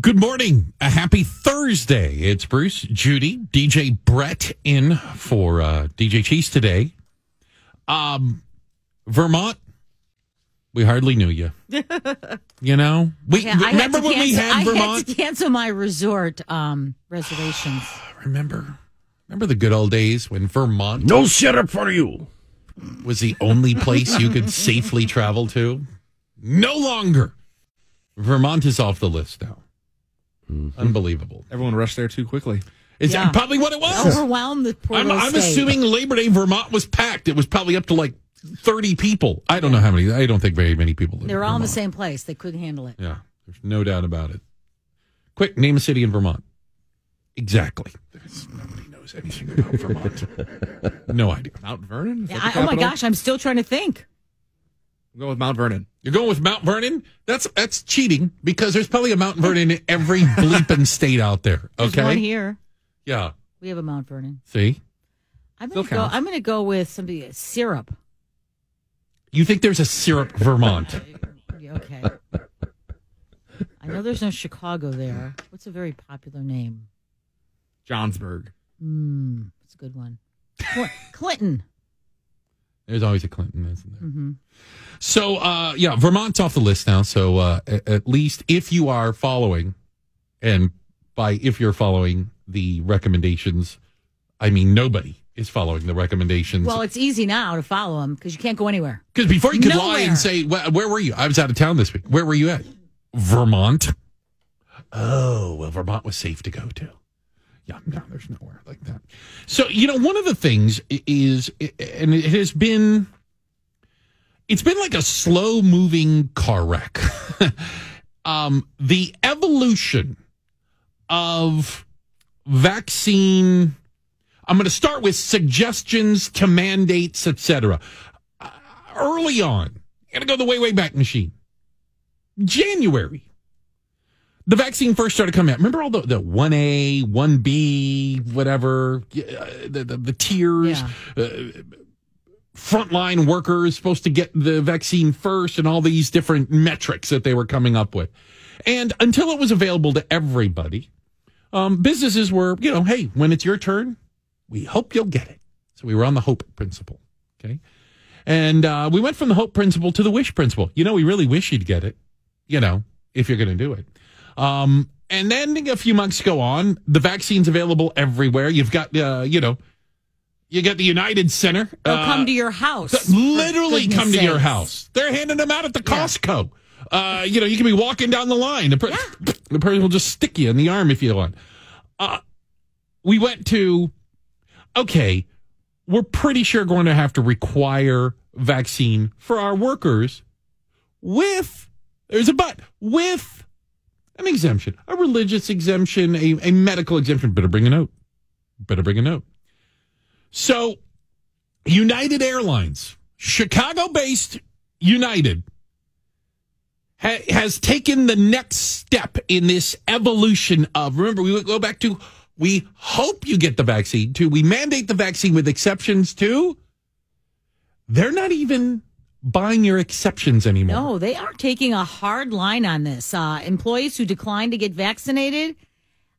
Good morning. A happy Thursday. It's Bruce, Judy, DJ Bret in for uh, DJ Cheez today. Um, Vermont, we hardly knew you. you know, we Yeah, I remember had to when we cancel- had I Vermont. had to cancel my resort um, reservations. remember, remember the good old days when Vermont No setup for you. was the only place you could safely travel to. No longer. Vermont is off the list now. Mm-hmm. Unbelievable. Everyone rushed there too quickly. Is Yeah. that probably what it was? Overwhelmed the poor I'm, I'm assuming Labor Day Vermont was packed. It was probably up to like 30 people. I don't know how many. I don't think very many people. live they were all in the same place. They couldn't handle it. Yeah, there's no doubt about it. Quick, name a city in Vermont. Exactly. There's- Nobody knows anything about Vermont. no idea. Mount Vernon? Is I, oh my gosh, I'm still trying to think. We'll go with Mount Vernon. You're going with Mount Vernon? That's that's cheating because there's probably a Mount Vernon in every bleeping state out there. There's Okay. one here. Yeah. We have a Mount Vernon. See, I'm gonna Still go. counts. I'm gonna go with somebody syrup. you think there's a syrup Vermont? Okay. I know there's no Chicago there. What's a very popular name? Johnsburg. Hmm, it's a good one. Clinton. There's always a Clinton, isn't there? Mm-hmm. So, uh, yeah, Vermont's off the list now. So, uh, at least if you are following, and by if you're following the recommendations, I mean nobody is following the recommendations. Well, it's easy now to follow them because you can't go anywhere. Because before you could lie and say, where, where were you? I was out of town this week. Where were you at? Vermont. Oh, well, Vermont was safe to go to. Yeah, no, there's nowhere like that. So, you know, one of the things is, and it has been, it's been like a slow moving car wreck. um, the evolution of vaccine. I'm going to start with suggestions to mandates, etc. Uh, early on, got to go the way, way back machine. January, the vaccine first started coming out. Remember all the, the 1A, 1B, whatever, uh, the, the, the tiers, uh, frontline workers supposed to get the vaccine first and all these different metrics that they were coming up with. And until it was available to everybody, um, businesses were, you know, hey, when it's your turn, we hope you'll get it. So we were on the hope principle. Okay. And uh, we went from the hope principle to the wish principle. You know, we really wish you'd get it, you know, if you're going to do it. Um, and then a few months go on, the vaccine's available everywhere. You've got, uh, you know, you got the United Center. They'll uh, come to your house. literally come to your house. They're handing them out at the Costco. Uh, you know, you can be walking down the line. The, per- the person will just stick you in the arm if you want. Uh, we went to, okay, we're pretty sure going to have to require vaccine for our workers with, there's a but, with an exemption, a religious exemption, a, a medical exemption. Better bring a note. Better bring a note. So, United Airlines, Chicago based United, ha- has taken the next step in this evolution of, remember, we go back to, we hope you get the vaccine, to we mandate the vaccine with exceptions to, they're not even buying your exceptions anymore. No, they are taking a hard line on this. Uh, employees who decline to get vaccinated,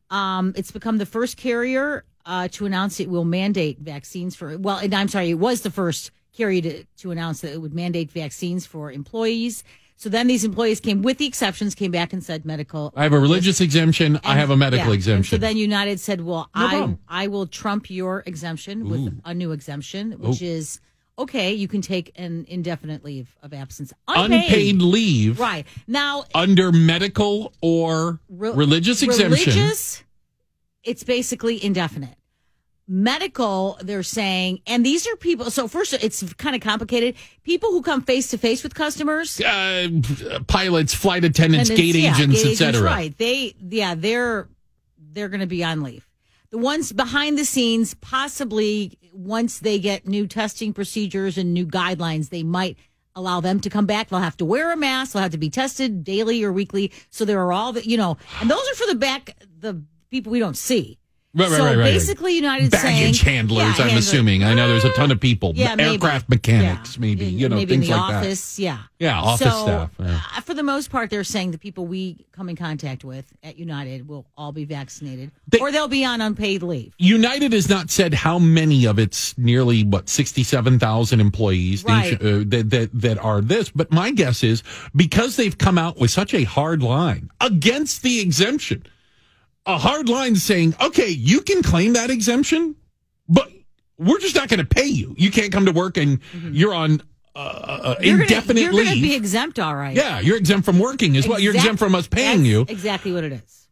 um, it's become the first carrier uh, to announce it will mandate vaccines for. Well, and I'm sorry, it was the first carrier to, to announce that it would mandate vaccines for employees. So then these employees came with the exceptions, came back and said medical. I have a religious exemption. I have a medical yeah. And exemption. so then United said, "Well, No I problem. I will trump your exemption with a new exemption, which Ooh. is okay. You can take an indefinite leave of absence, Unpaid leave Right now, under medical or re- religious exemption. Religious, it's basically indefinite. Medical, they're saying, and these are people. So first, it's kind of complicated. People who come face to face with customers, uh, pilots, flight attendants, and it's- gate yeah, agents, etc. Right? They, yeah, they're they're going to be on leave. The ones behind the scenes, possibly once they get new testing procedures and new guidelines, they might allow them to come back. They'll have to wear a mask. They'll have to be tested daily or weekly. So there are all the, you know, and those are for the back, the people we don't see. Right, right, so right, right, basically, United Baggage saying, handlers, Yeah, I'm handler- assuming. I know there's a ton of people. Yeah, maybe. Aircraft mechanics, Yeah. maybe, you know, maybe in things the like that. office. Yeah, Yeah, office so, staff. yeah. uh, for the most part, they're saying the people we come in contact with at United will all be vaccinated, They- or they'll be on unpaid leave. United has not said how many of its nearly what sixty-seven thousand employees Right. uh, that that that are this. But my guess is because they've come out with such a hard line against the exemption, a hard line saying, okay, you can claim that exemption, but we're just not going to pay you. You can't come to work and you're on uh, uh, Mm-hmm. You're indefinite gonna, you're leave. gonna be exempt, all right. yeah, you're exempt from working as well. You're exempt from us paying that's you. Exactly what it is.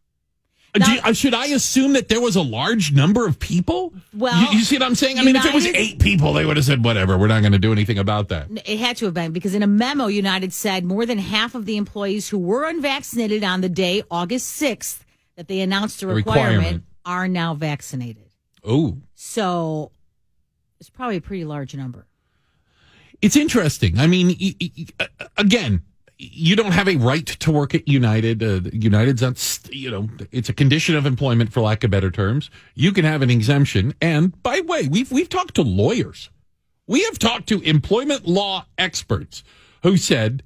Do Now- you- uh, should I assume that there was a large number of people? Well, you, you see what I'm saying? I mean, if it was eight people, they would have said, whatever, we're not going to do anything about that. It had to have been because in a memo, United said more than half of the employees who were unvaccinated on the day, August 6th, that they announced a requirement, requirement. are now vaccinated. Oh, So it's probably a pretty large number. it's interesting. I mean, uh, again, you don't have a right to work at United. Uh, United's not, you know, it's a condition of employment, for lack of better terms. You can have an exemption. And by the way, we've, we've talked to lawyers. We have talked to employment law experts who said,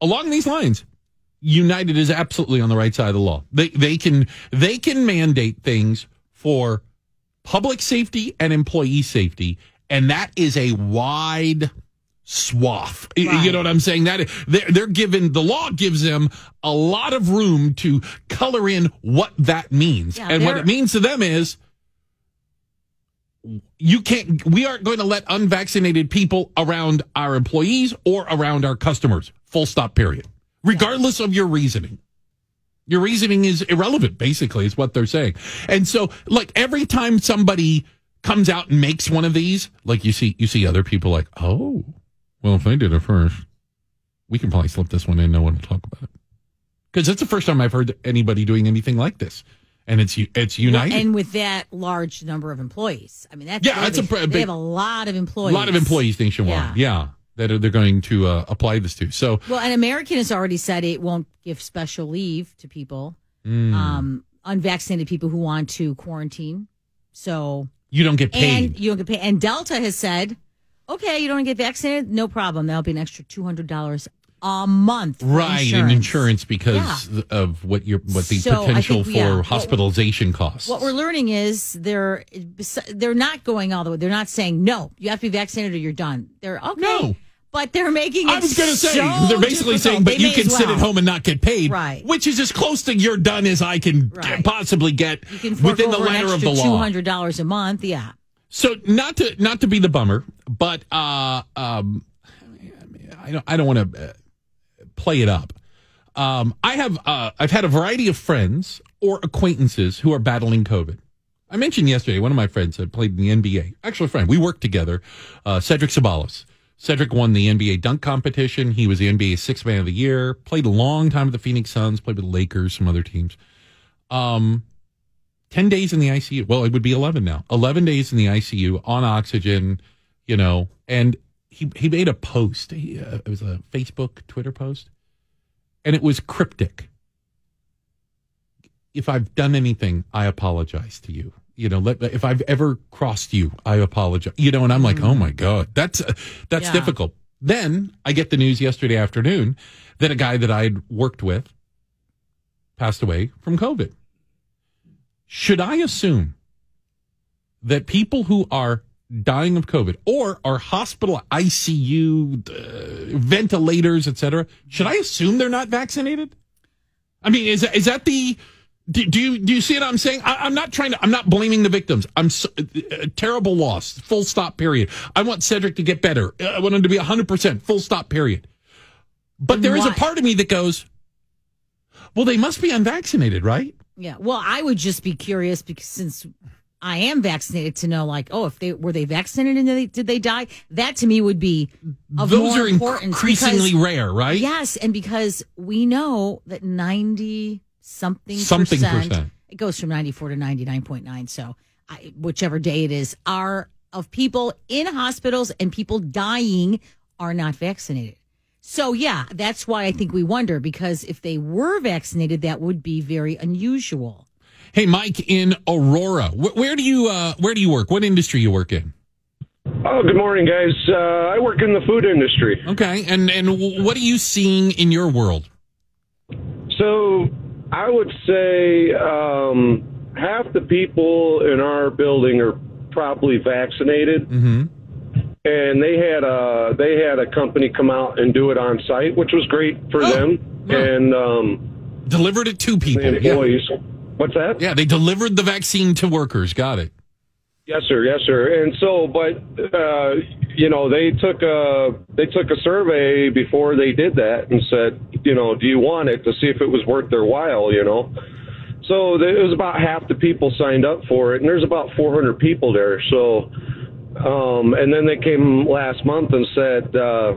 along these lines, United is absolutely on the right side of the law. They they can they can mandate things for public safety and employee safety, and that is a wide swath. Right. You know what I'm saying? That they're, they're given the law gives them a lot of room to color in what that means, Yeah, and what it means to them is you can't we aren't going to let unvaccinated people around our employees or around our customers full stop period regardless of your reasoning. Your reasoning is irrelevant basically is what they're saying. And so like every time somebody comes out and makes one of these like you see you see other people like oh well if they did it first we can probably slip this one in no one will talk about it. Because it's the first time i've heard anybody doing anything like this. And it's it's united. And with that large number of employees, I mean, that's Yeah, they that's a have pr- they big- have a lot of employees, a lot of employees. nationwide. Yeah, that are, they're going to uh, apply this to so Well, an American has already said it won't give special leave to people, mm, um, unvaccinated people who want to quarantine. So, you don't get paid and you don't get paid. And Delta has said, okay, you don't get vaccinated, no problem. That'll be an extra two hundred dollars a month, for right in insurance because of what your what the So, potential think, for yeah, what- hospitalization costs. What we're learning is they're they're not going all the way. They're not saying no, you have to be vaccinated or you're done. They're okay, No. But they're making. It I was going to say so they're basically difficult. saying, but They you can as sit at home and not get paid, Right. Which is as close to you're done as I can Right. possibly get within the letter of the law. Two hundred dollars a month, yeah. So not to not to be the bummer, but uh, um, I don't I don't want to uh, play it up. Um, I have uh, I've had a variety of friends or acquaintances who are battling COVID. I mentioned yesterday one of my friends had played in the NBA. Actually, a friend we worked together. Uh, Cedric Ceballos. Cedric won the NBA dunk competition. He was the NBA sixth man of the year. Played a long time with the Phoenix Suns. Played with the Lakers, some other teams. Um, 10 days in the ICU. Well, it would be 11 now. 11 days in the ICU on oxygen, you know, and he, he made a post. He, uh, it was a Facebook, Twitter post, and it was cryptic. If I've done anything, I apologize to you. You know, let, if I've ever crossed you, I apologize. You know, and I'm like, oh my God, that's, uh, that's Yeah. difficult. Then I get the news yesterday afternoon that a guy that I'd worked with passed away from COVID. Should I assume that people who are dying of COVID or are hospital ICU uh, ventilators, etc., should I assume they're not vaccinated? I mean, is is that the do, do you do you see what I'm saying? I, I'm not trying to. I'm not blaming the victims. I'm so, uh, terrible loss. Full stop. Period. I want Cedric to get better. I want him to be 100 percent. Full stop. Period. But there is a part of me that goes, well, they must be unvaccinated, right? Yeah. Well, I would just be curious because since I am vaccinated to know, like, oh, if they were they vaccinated and they, did they die? That to me would be of Those more are increasingly because- rare, right? Yes, and because we know that ninety something Something percent, percent. it goes from ninety four to ninety nine point nine. So, I, whichever day it is, are of people in hospitals and people dying are not vaccinated. So yeah, that's why I think we wonder because if they were vaccinated, that would be very unusual. Hey, Mike in Aurora. Wh- where do you uh, where do you work? What industry you work in? Oh, good morning, guys. Uh, I work in the food industry. Okay, and and w- what are you seeing in your world? So I would say um, half the people in our building are probably vaccinated. Mm-hmm. And they had a they had a company come out and do it on site, which was great for Oh, them yeah. and um, Delivered it to people. the Yeah. employees. What's that? yeah, they delivered the vaccine to workers. Got it. Yes, sir. Yes, sir. And so, but uh, you know, they took a they took a survey before they did that and said, you know, do you want it to see if it was worth their while? You know. So there- it was about half the people signed up for it, and there's about 400 people there. So, um, and then they came last month and said, uh,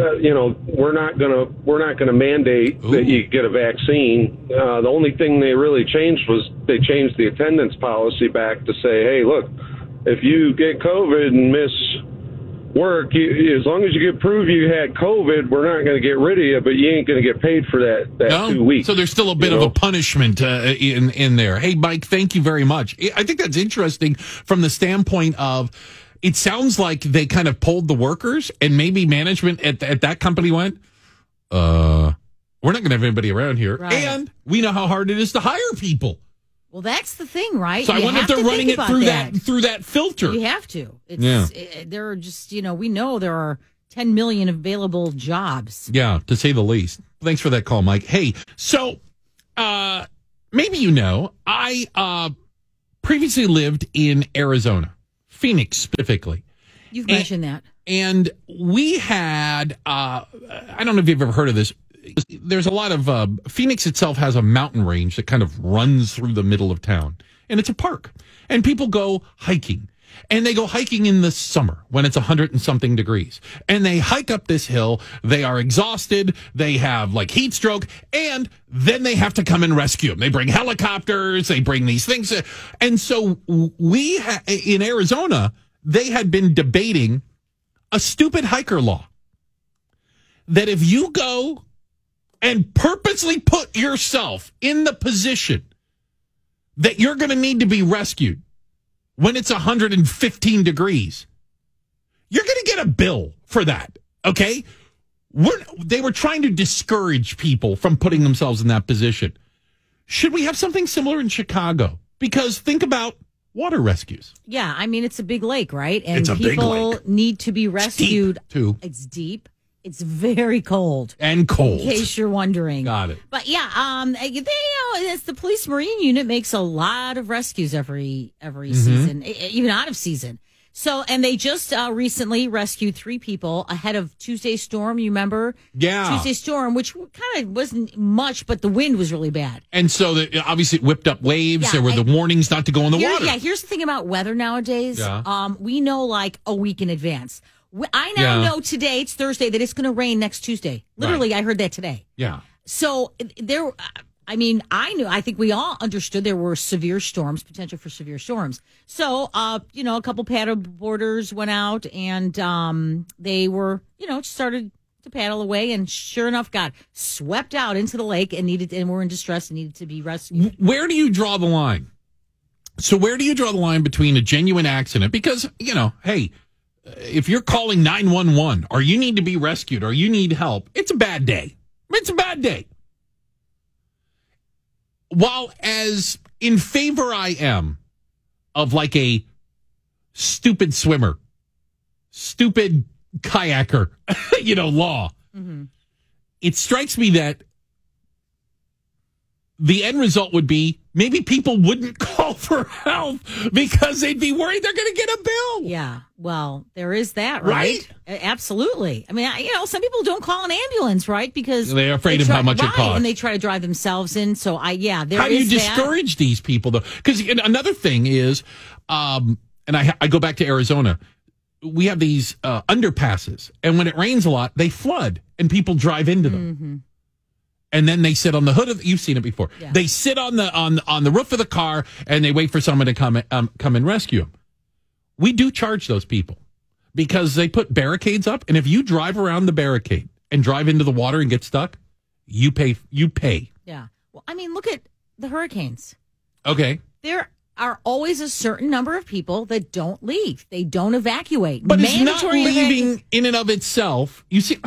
uh, you know, we're not gonna we're not gonna mandate Ooh. that you get a vaccine. Uh, the only thing they really changed was they changed the attendance policy back to say, hey, look, if you get COVID and miss work, you, as long as you can prove you had COVID, we're not going to get rid of you, but you ain't going to get paid for that that No? two weeks. So there's still a bit of a punishment uh, in in there. Hey, Mike, thank you very much. I think that's interesting from the standpoint of. It sounds like they kind of pulled the workers, and maybe management at at that company went, "Uh, we're not going to have anybody around here, Right. and we know how hard it is to hire people." Well, that's the thing, right? So I wonder if they're running it through that. through that filter. You have to. It's, Yeah. eh, there are just, you know, we know there are 10 million available jobs. Yeah, to say the least. Thanks for that call, Mike. Hey, so uh maybe you know, I uh previously lived in Arizona, Phoenix specifically. You've And- mentioned that. And we had uh I don't know if you've ever heard of this. There's a lot of uh, Phoenix itself has a mountain range that kind of runs through the middle of town, and it's a park. And people go hiking, and they go hiking in the summer when it's a hundred and something degrees, and they hike up this hill. They are exhausted. They have like heat stroke, and then they have to come and rescue them. They bring helicopters. They bring these things, and so we ha- in Arizona they had been debating a stupid hiker law that if you go and purposely put yourself in the position that you're going to need to be rescued when it's 115 degrees, you're going to get a bill for that. Okay. We're, they were trying to discourage people from putting themselves in that position. Should we have something similar in Chicago? Because think about water rescues. Yeah, I mean, it's a big lake, right? And It's a big people need to be rescued. too. It's deep. It's very cold. And cold. In case you're wondering. Got it. But yeah, um, they, you know, it's the police marine unit makes a lot of rescues every every Mm-hmm. season, even out of season. So, and they just uh, recently rescued three people ahead of Tuesday storm. You remember? Yeah. Tuesday storm, which kind of wasn't much, but the wind was really bad. And so the, obviously it whipped up waves. Yeah, there were the warnings not to go in the Here- water. Yeah, here's the thing about weather nowadays. Yeah. Um, we know like a week in advance. I now Yeah. know today, it's Thursday, that it's going to rain next Tuesday. Literally, I heard that today. Yeah. So there, I mean, I knew, I think we all understood there were severe storms, potential for severe storms. So, uh, you know, a couple paddle boarders went out and um, they were, you know, started to paddle away, and sure enough, got swept out into the lake and needed and were in distress and needed to be rescued. Where do you draw the line? So where do you draw the line between a genuine accident? Because, you know, hey, if you're calling 911 or you need to be rescued or you need help, it's a bad day. It's a bad day. While as in favor I am of like a stupid swimmer, stupid kayaker, you know, law, mm-hmm. it strikes me that the end result would be maybe people wouldn't call for help because they'd be worried they're going to get a bill. Yeah, well, there is that, right? Right? Absolutely. I mean, you know, some people don't call an ambulance, right? Because They're afraid they of how much it costs. and they try to drive themselves in. So, I yeah, there How do you is that. discourage these people though? Because another thing is, um, and I, I go back to Arizona. We have these uh, underpasses, and when it rains a lot, they flood, and people drive into them. And then they sit on the hood of. You've seen it before. Yeah. They sit on the on on the roof of the car, and they wait for someone to come um, come and rescue them. We do charge those people because they put barricades up, and if you drive around the barricade and drive into the water and get stuck, you pay. You pay. Yeah. Well, I mean, look at the hurricanes. Okay. there are always a certain number of people that don't leave. They don't evacuate. But it's not Mandatory leaving in and of itself. You see,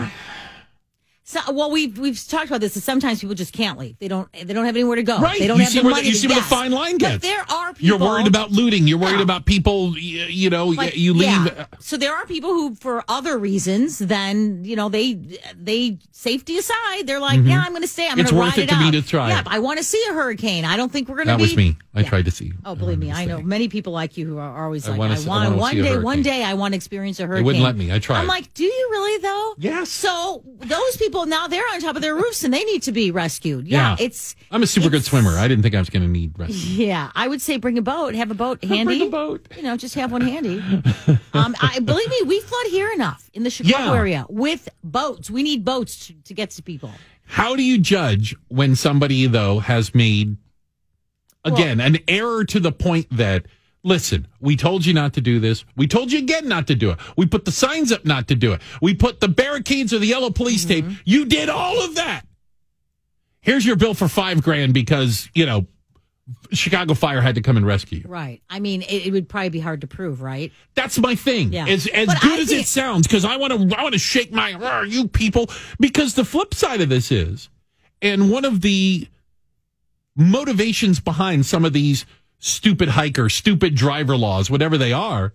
So, well, we've we've talked about this. That sometimes people just can't leave. They don't. They don't have anywhere to go. Right. They don't You have see the where the- money. you to- see where the fine line gets. But there are people. you're worried about looting. You're worried Yeah. about people. You know, But, you leave. yeah. So there are people who, for other reasons, then you know they they safety aside, they're like, yeah, I'm going to stay. I'm Mm-hmm. Going to ride it to me out. to try Yeah, I want to see a hurricane. I don't think we're going to That be. was me. I Yeah. tried to see. Oh, believe me, to I know many people like you who are always I like, wanna I want one day, one day, I want to experience a hurricane. They wouldn't let me. I tried. I'm like, do you really though? Yes. So those people now they're on top of their roofs and they need to be rescued. Yeah, Yeah. it's. I'm a super good swimmer. I didn't think I was going to need rescue. Yeah, I would say bring a boat. Have a boat handy. Bring a boat. You know, just have one handy. um, I believe me, we flood here enough in the Chicago Yeah. area with boats. We need boats to, to get to people. How do you judge when somebody though has made again an error to the point that listen, we told you not to do this. We told you again not to do it. We put the signs up not to do it. We put the barricades or the yellow police mm-hmm. tape. You did all of that. Here's your bill for five grand because you know Chicago Fire had to come and rescue you. Right. I mean, it, it would probably be hard to prove, right? That's my thing. Yeah. As as But good I as think- it sounds, because I want to I want to shake my "Arr, you people. Because the flip side of this is, and one of the motivations behind some of these stupid hiker, stupid driver laws, whatever they are,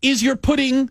is you're putting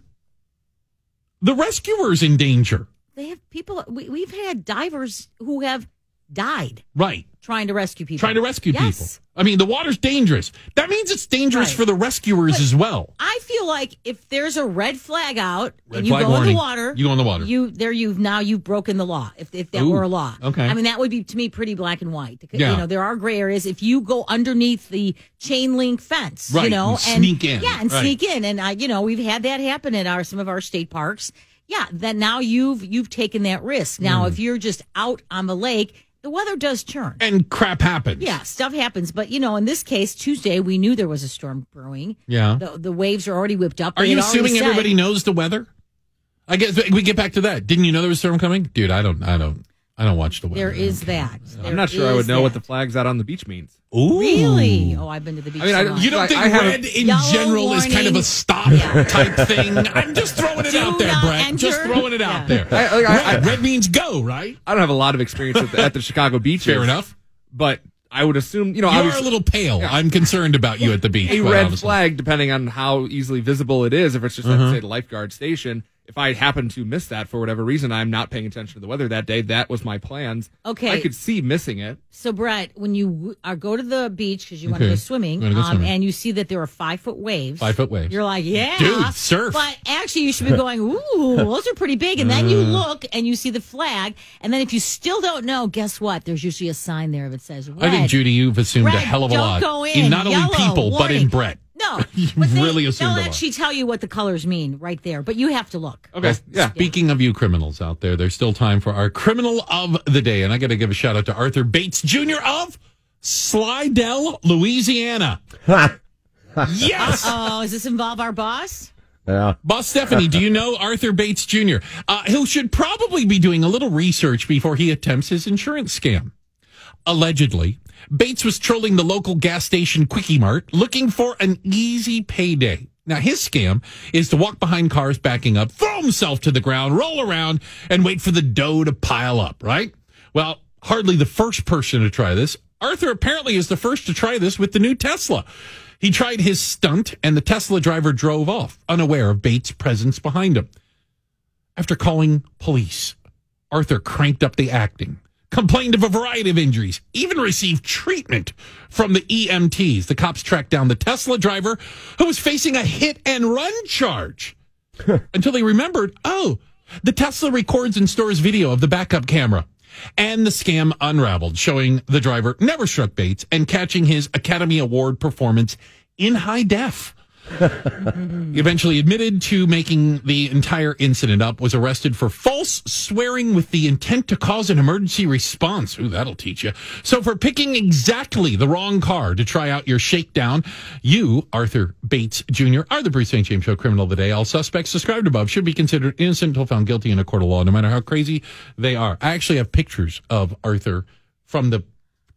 the rescuers in danger. They have people. We, we've had divers who have died Right. trying to rescue people. Trying to rescue Yes. people. I mean, the water's dangerous. That means it's dangerous Right. for the rescuers as well. I feel like if there's a red flag out Red and you go in the water, You go in the water. You there you've now you've broken the law. If if that Ooh, were a law, okay. I mean that would be to me pretty black and white. Yeah. You know there are gray areas. If you go underneath the chain link fence, right. you know, and sneak in, yeah, and right. sneak in, and I you know we've had that happen in our some of our state parks. Yeah, that now you've you've taken that risk. Now mm. if you're just out on the lake, the weather does turn. and crap happens. Yeah, stuff happens. But, you know, in this case, Tuesday, we knew there was a storm brewing. Yeah. The, the waves are already whipped up. Are you assuming everybody knows the weather? I guess we get back to that. Didn't you know there was a storm coming, dude? I don't. I don't. I don't watch the weather. There is that. I'm not sure I would know what the flags out on the beach means. Ooh. Really? Oh, I've been to the beach. I mean, I- much. You don't I- think I have a- red in Yellow general is kind of a stop type thing? I'm just throwing it Do out there, not Bret. Just throwing it Yeah. out there. I- like, I- red, I- red means go, right? I don't have a lot of experience at the, at the Chicago beaches. Fair enough. But I would assume, you know, You're a little pale. I'm concerned about you at the beach. a red honestly. flag, depending on how easily visible it is, if it's just Uh-huh. at, say, the lifeguard station, if I happen to miss that for whatever reason, I'm not paying attention to the weather that day. That was my plans. Okay. I could see missing it. So, Bret, when you w- are go to the beach because you want to Okay. go swimming, wanna go um, swimming. and you see that there are five foot waves, Five foot waves. you're like, yeah, Dude, surf. But actually, you should be going, ooh, those are pretty big. And then you Uh. look and you see the flag, and then if you still don't know, guess what? There's usually a sign there that says, red. I think Judy, you've assumed a Red, hell of a don't lot go in. not only Yellow, people but in warning. Bret. No, You've but they, really assumed they'll actually tell you what the colors mean right there, but you have to look. Okay. Well, yeah. Speaking of you criminals out there, there's still time for our criminal of the day. And I got to give a shout out to Arthur Bates Jr. of Slidell, Louisiana. yes. Oh, does this involve our boss? Yeah. Boss Stephanie, do you know Arthur Bates Jr.? Uh, who should probably be doing a little research before he attempts his insurance scam. Allegedly, Bates was trolling the local gas station Quickie Mart looking for an easy payday. Now, his scam is to walk behind cars backing up, throw himself to the ground, roll around, and wait for the dough to pile up, right? Well, hardly the first person to try this. Arthur apparently is the first to try this with the new Tesla. He tried his stunt, and the Tesla driver drove off, unaware of Bates' presence behind him. After calling police, Arthur cranked up the acting, complained of a variety of injuries, even received treatment from the EMTs. The cops tracked down the Tesla driver who was facing a hit and run charge until they remembered oh, the Tesla records and stores video of the backup camera. And the scam unraveled, showing the driver never struck Bates and catching his Academy Award performance in high def. Eventually admitted to making the entire incident up, was arrested for false swearing with the intent to cause an emergency response. Ooh, that'll teach you. So for picking exactly the wrong car to try out your shakedown, you, Arthur Bates Jr., are the Bruce St. James Show criminal of the day. All suspects described above should be considered innocent until found guilty in a court of law, no matter how crazy they are. I actually have pictures of Arthur from the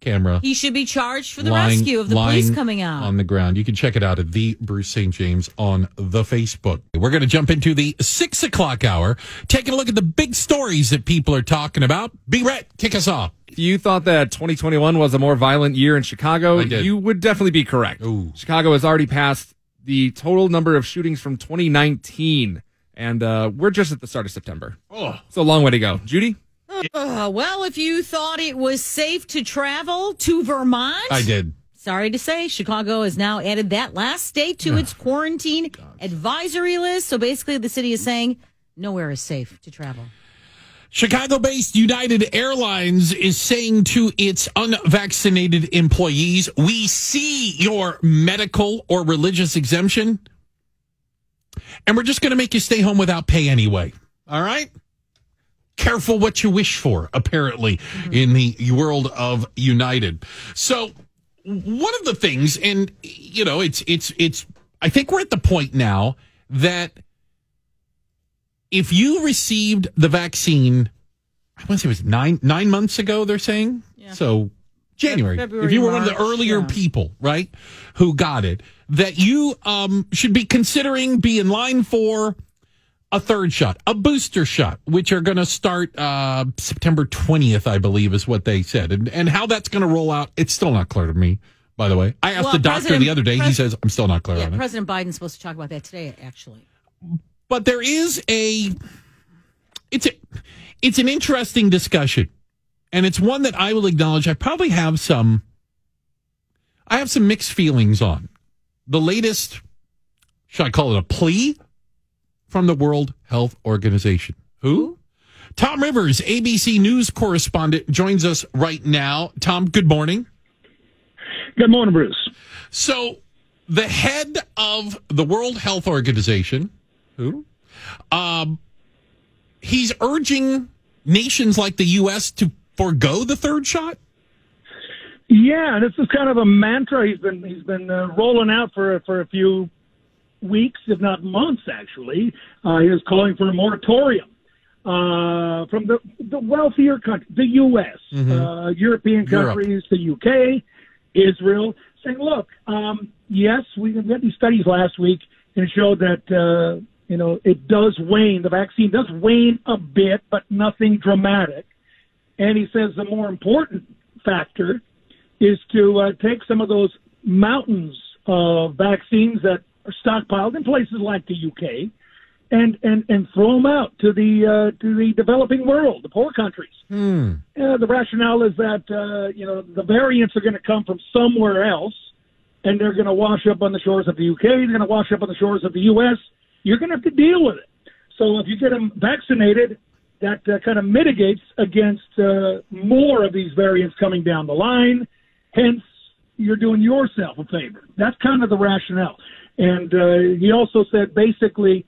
camera. He should be charged for the lying- rescue of the police coming out. on the ground. You can check it out at the Bruce St. James on the Facebook. We're going to jump into the six o'clock hour, taking a look at the big stories that people are talking about. Be Rhett, kick us off. If you thought that 2021 was a more violent year in Chicago, I did. you would definitely be correct. Ooh. Chicago has already passed the total number of shootings from 2019, and uh, we're just at the start of September. Oh, It's a long way to go. Judy? Uh, well, if you thought it was safe to travel to Vermont, I did. Sorry to say, Chicago has now added that last state to its quarantine advisory list. So basically, the city is saying nowhere is safe to travel. Chicago based United Airlines is saying to its unvaccinated employees, We see your medical or religious exemption, and we're just going to make you stay home without pay anyway. All right? Careful what you wish for, apparently, in the world of United. So, one of the things, and, you know, it's, it's, it's, I think we're at the point now that if you received the vaccine, I want to say it was nine nine months ago. They're saying so January. February, if you were one of the earlier yeah. people, right, who got it, that you um, should be considering be in line for a third shot, a booster shot, which are going to start uh, September twentieth, I believe, is what they said, and and how that's going to roll out. It's still not clear to me. By the way, I asked Well, the doctor President- the other day. he says I'm still not clear Yeah, on it. President Biden's supposed to talk about that today, actually. but there is a it's a it's an interesting discussion and it's one that i will acknowledge i probably have some i have some mixed feelings on the latest should i call it a plea from the world health organization who tom rivers abc news correspondent joins us right now tom good morning Good morning, Bruce. so the head of the World Health Organization, who, um, he's urging nations like the U.S. to forego the third shot. Yeah, this is kind of a mantra he's been he's been uh, rolling out for for a few weeks, if not months, actually. Uh, he was calling for a moratorium uh, from the the wealthier countries, the U.S., uh, European Europe. countries, the U.K., Israel, saying, "Look, um, yes, we we had these studies last week and showed that." Uh, you know, it does wane. The vaccine does wane a bit, but nothing dramatic. And he says the more important factor is to uh, take some of those mountains of vaccines that stockpiled in places like the UK and and and throw them out to the uh, to the developing world, the poor countries. Uh, the rationale is that uh, you know the variants are going to come from somewhere else, and they're going to wash up on the shores of the UK. They're going to wash up on the shores of the US. You're going to have to deal with it. So if you get them vaccinated, that uh, kind of mitigates against uh, more of these variants coming down the line. Hence, you're doing yourself a favor. That's kind of the rationale. And uh, he also said basically,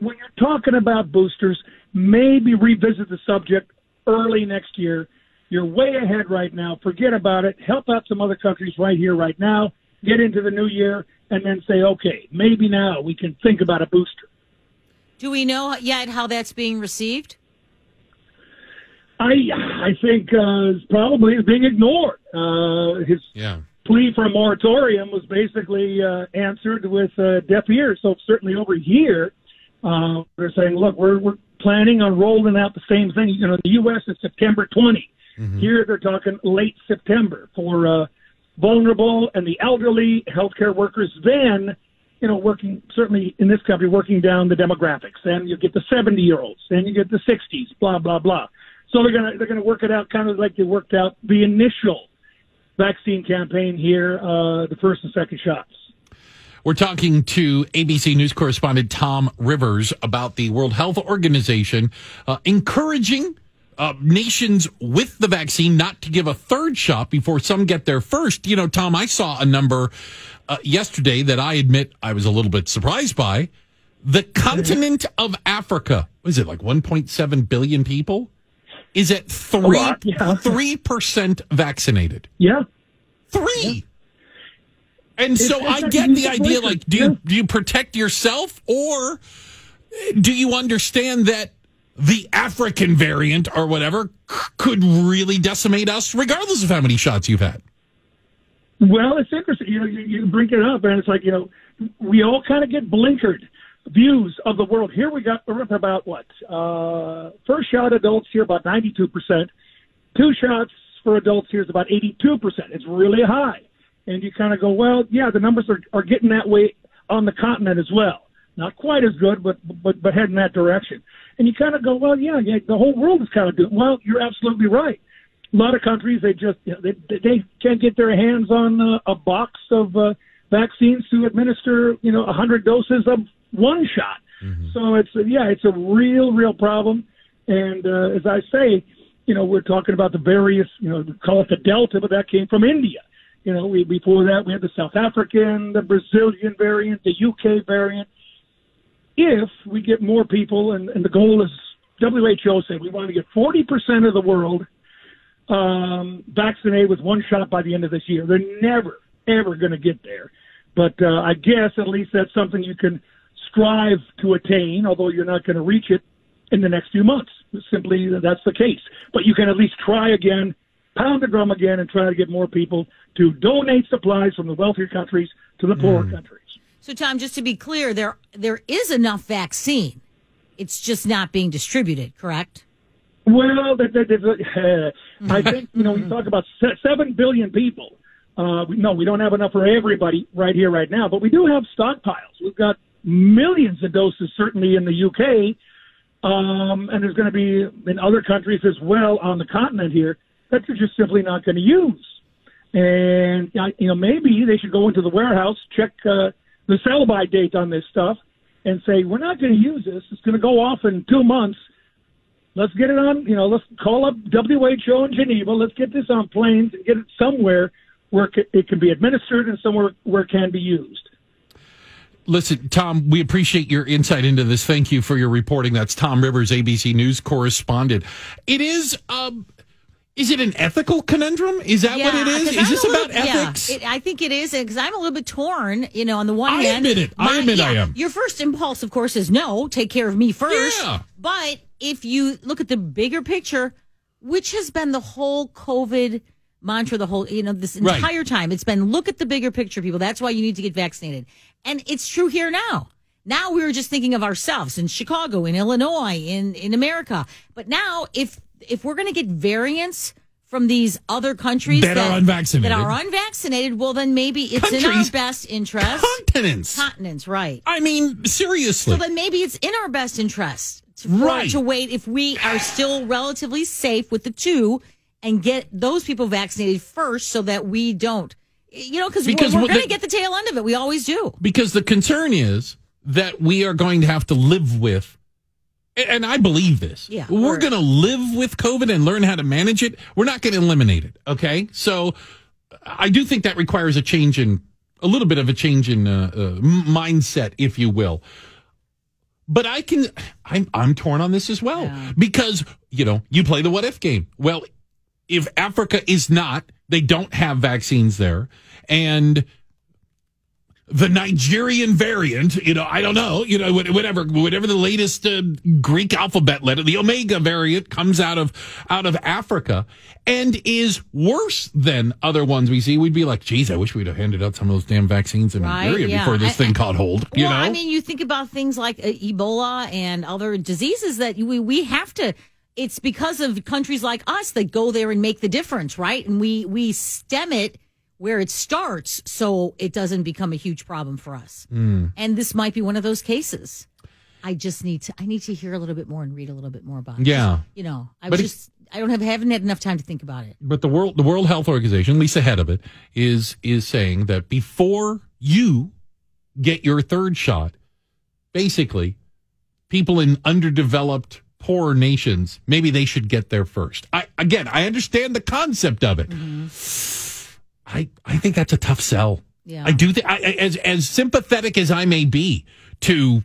when you're talking about boosters, maybe revisit the subject early next year. You're way ahead right now. Forget about it. Help out some other countries right here, right now. Get into the new year and then say, okay, maybe now we can think about a booster. Do we know yet how that's being received? I I think uh, probably is being ignored. Uh, his Yeah. Plea for a moratorium was basically uh, answered with uh, deaf ears. So certainly over here, uh, they're saying, look, we're we're planning on rolling out the same thing. You know, the U.S. is September 20. Here they're talking late September for uh, vulnerable and the elderly healthcare workers. Then, you know, working certainly in this country, working down the demographics. Then you get the 70 year olds. Then you get the 60s. Blah blah blah. So they're gonna they're gonna work it out kind of like they worked out the initial vaccine campaign here, uh, the first and second shots. We're talking to ABC News correspondent Tom Rivers about the World Health Organization uh, encouraging uh, nations with the vaccine not to give a third shot before some get their first. You know, Tom, I saw a number uh, yesterday that I admit I was a little bit surprised by. The continent of Africa, was it like 1.7 billion people? Is at three lot, yeah. three percent vaccinated. Yeah. Three. And so it's I get the idea like do yeah. you do you protect yourself or do you understand that the African variant or whatever c- could really decimate us, regardless of how many shots you've had. Well, it's interesting. You know, you, you bring it up, and it's like you know, we all kind of get blinkered views of the world. Here we got up about what uh, first shot adults here about ninety two percent. Two shots for adults here is about eighty two percent. It's really high, and you kind of go, well, yeah, the numbers are are getting that way on the continent as well. Not quite as good, but but but heading that direction. And you kind of go, well, yeah, yeah, the whole world is kind of doing. Well, you're absolutely right a lot of countries they just you know, they they can't get their hands on uh, a box of uh, vaccines to administer you know a hundred doses of one shot. So it's uh, yeah, it's a real real problem. And uh, as I say, you know, we're talking about the various you know we call it the Delta, but that came from India. You know, we before that we had the South African, the Brazilian variant, the UK variant. If we get more people, and, and the goal is WHO said we want to get 40% of the world um, vaccinated with one shot by the end of this year. They're never, ever going to get there. But uh, I guess at least that's something you can strive to attain, although you're not going to reach it in the next few months. Simply, that's the case. But you can at least try again, pound the drum again, and try to get more people to donate supplies from the wealthier countries to the poorer countries. So, Tom, just to be clear, there there is enough vaccine. It's just not being distributed, correct? Well, that, that, that, uh, I think you know we talk about se- seven billion people. Uh, we, no, we don't have enough for everybody right here, right now, but we do have stockpiles. We've got millions of doses, certainly in the UK, um, and there's going to be in other countries as well on the continent here that they're just simply not going to use. And you know, maybe they should go into the warehouse, check uh, the sell-by date on this stuff, and say we're not going to use this. It's going to go off in two months let's get it on, you know, let's call up WHO in Geneva. Let's get this on planes and get it somewhere where it can be administered and somewhere where it can be used. Listen, Tom, we appreciate your insight into this. Thank you for your reporting. That's Tom Rivers, ABC News correspondent. It is, um, is it an ethical conundrum? Is that what it is? Is I'm this a little- about ethics? Yeah, it, I think it is because I'm a little bit torn. You know, on the one I hand, admit it. I admit I am. Your first impulse, of course, is no. Take care of me first. Yeah. But if you look at the bigger picture, which has been the whole COVID mantra, the whole you know this Right. entire time, it's been look at the bigger picture, people. That's why you need to get vaccinated, and it's true here now. Now we were just thinking of ourselves in Chicago, in Illinois, in in America. But now, if if we're going to get variants from these other countries That are unvaccinated. that are unvaccinated, well, then maybe it's in our best interest. Continents. Continents, right? I mean, seriously. So then maybe it's in our best interest to, Right. to wait if we are still relatively safe with the two and get those people vaccinated first so that we don't. You know, cause Because we're, we're going to get the tail end of it. We always do. because the concern is that we are going to have to live with and I believe this. Yeah, we're we're- going to live with COVID and learn how to manage it. We're not going to eliminate it. Okay, so I do think that requires a change in a little bit of a change in uh, uh, mindset, if you will. But I can, I'm I'm torn on this as well Yeah. because you know you play the what if game. Well, if Africa is not, they don't have vaccines there, and the Nigerian variant, you know, I don't know, you know, whatever, whatever the latest uh, Greek alphabet letter, the Omega variant comes out of out of Africa and is worse than other ones we see. We'd be like, geez, I wish we'd have handed out some of those damn vaccines in Right, Nigeria yeah. before this I- thing I- caught hold. You well, know, I mean, you think about things like uh, Ebola and other diseases that we, we have to. It's because of countries like us that go there and make the difference, right? And we we stem it where it starts, so it doesn't become a huge problem for us. Hmm. And this might be one of those cases. I just need to. I need to hear a little bit more and read a little bit more about it. Yeah. you know, I But just. I don't have haven't had enough time to think about it. but the world the World Health Organization, at least ahead of it, is is saying that before you get your third shot, basically, people in underdeveloped poor nations maybe they should get there first. I again, I understand the concept of it. I I think that's a tough sell. Yeah. I do think I, I- as as sympathetic as I may be to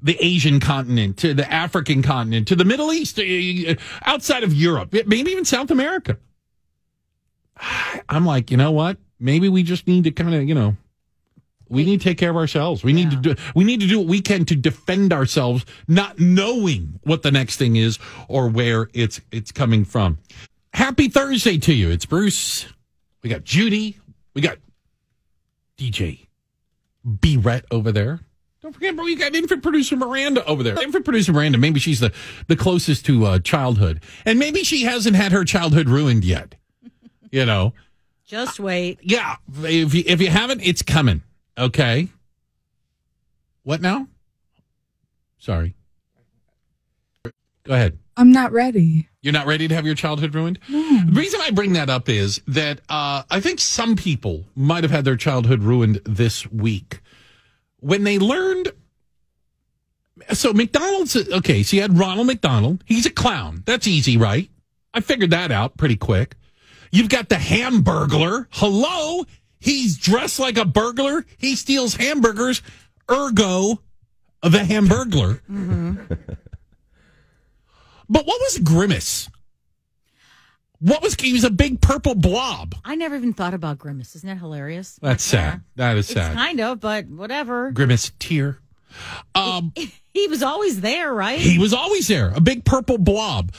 the Asian continent, to the African continent, to the Middle East, uh, outside of Europe, maybe even South America. I'm like, you know what? Maybe we just need to kind of, you know, We need to take care of ourselves. We need to do we need to do what we can to defend ourselves, not knowing what the next thing is or where it's it's coming from. Happy Thursday to you. It's Bruce. We got Judy. We got DJ B Rhett over there. Don't forget, bro, you got infant producer Miranda over there. Infant producer Miranda, maybe she's the, the closest to uh, childhood. And maybe she hasn't had her childhood ruined yet. You know? Just wait. Yeah. If you, if you haven't, it's coming. Okay. What now? Sorry. Go ahead. I'm not ready. You're not ready to have your childhood ruined? The reason I bring that up is that uh, I think some people might have had their childhood ruined this week when they learned. So McDonald's, okay, so you had Ronald McDonald. He's a clown. That's easy, right? I figured that out pretty quick. You've got the Hamburglar. Hello? He's dressed like a burglar. He steals hamburgers. Ergo, the Hamburglar. But what was Grimace? What was he was a big purple blob. I never even thought about Grimace. Isn't that hilarious? That's sad. That is It's sad. kind of, but whatever. Grimace tear. Um, He was always there, right? he was always there, a big purple blob.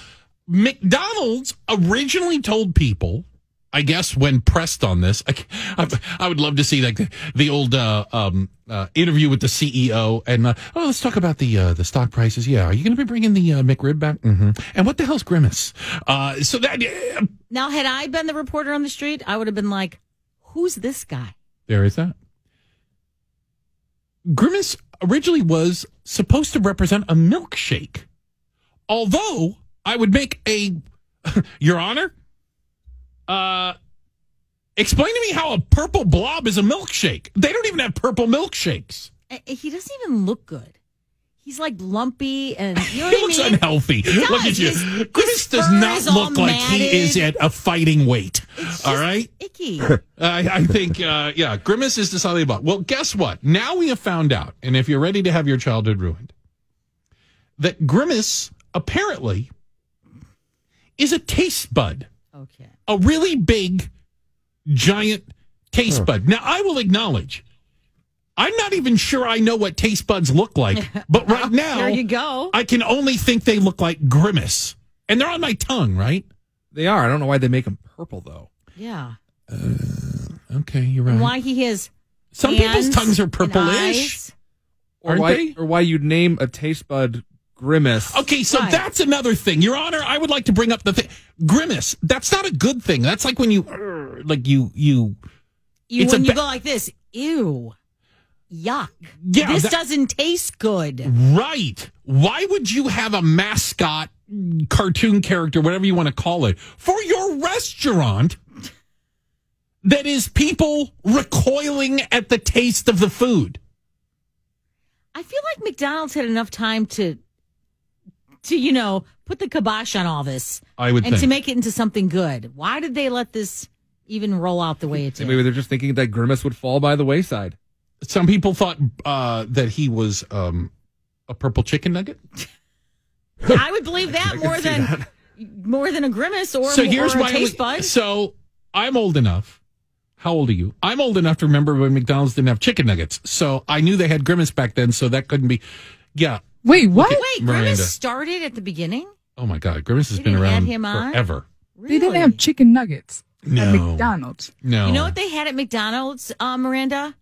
McDonald's originally told people, I guess, when pressed on this, I, I, I would love to see like the, the old uh, um, uh, interview with the CEO and uh, oh, let's talk about the uh, the stock prices. Yeah, are you going to be bringing the uh, McRib back? hmm And what the hell's Grimace? Uh, so that now, had I been the reporter on the street, I would have been like, "Who's this guy?" There is that. Grimace originally was supposed to represent a milkshake. Although I would make a, Your Honor, uh, explain to me how a purple blob is a milkshake. They don't even have purple milkshakes. Uh, He doesn't even look good. He's like lumpy and you know He looks I mean? unhealthy. does. Look at you. His- his does not look like he is at a fighting weight. It's All just right? icky. I, I think, uh, yeah, Grimace is decidedly about. Well, guess what? Now we have found out, and if you're ready to have your childhood ruined, that Grimace apparently is a taste bud, Okay. A really big, giant taste bud. Now, I will acknowledge, I'm not even sure I know what taste buds look like, but right now, There you go. I can only think they look like Grimace, and they're on my tongue, right? They are. I don't know why they make them purple though. Yeah. Uh, okay, you're right. And why he has Some people's tongues are and purplish. Or Aren't why, they? Or why you'd name a taste bud grimace? Okay, so Right. that's another thing. Your Honor, I would like to bring up the thing. Grimace. That's not a good thing. That's like when you, uh, like you, you. You, It's a when you ba- go like this, ew, yuck. Yeah, this that- doesn't taste good. Right. Why would you have a mascot, cartoon character, whatever you want to call it, for your restaurant that is people recoiling at the taste of the food? I feel like McDonald's had enough time to, to you know, put the kibosh on all this I would and to make it into something good. Why did they let this even roll out the way it did? Maybe they're just thinking that grimace would fall by the wayside. Some people thought uh, that he was um, a purple chicken nugget. I would believe that more than more than a grimace or, so or here's a my taste bud. So I'm old enough. How old are you? I'm old enough to remember when McDonald's didn't have chicken nuggets. So I knew they had Grimace back then. So that couldn't be. Yeah. Wait, what? Wait, Miranda. grimace started at the beginning. Oh my God, Grimace has They been around him on? forever. Really? They didn't have chicken nuggets at McDonald's. no. You know what they had at McDonald's, uh, Miranda?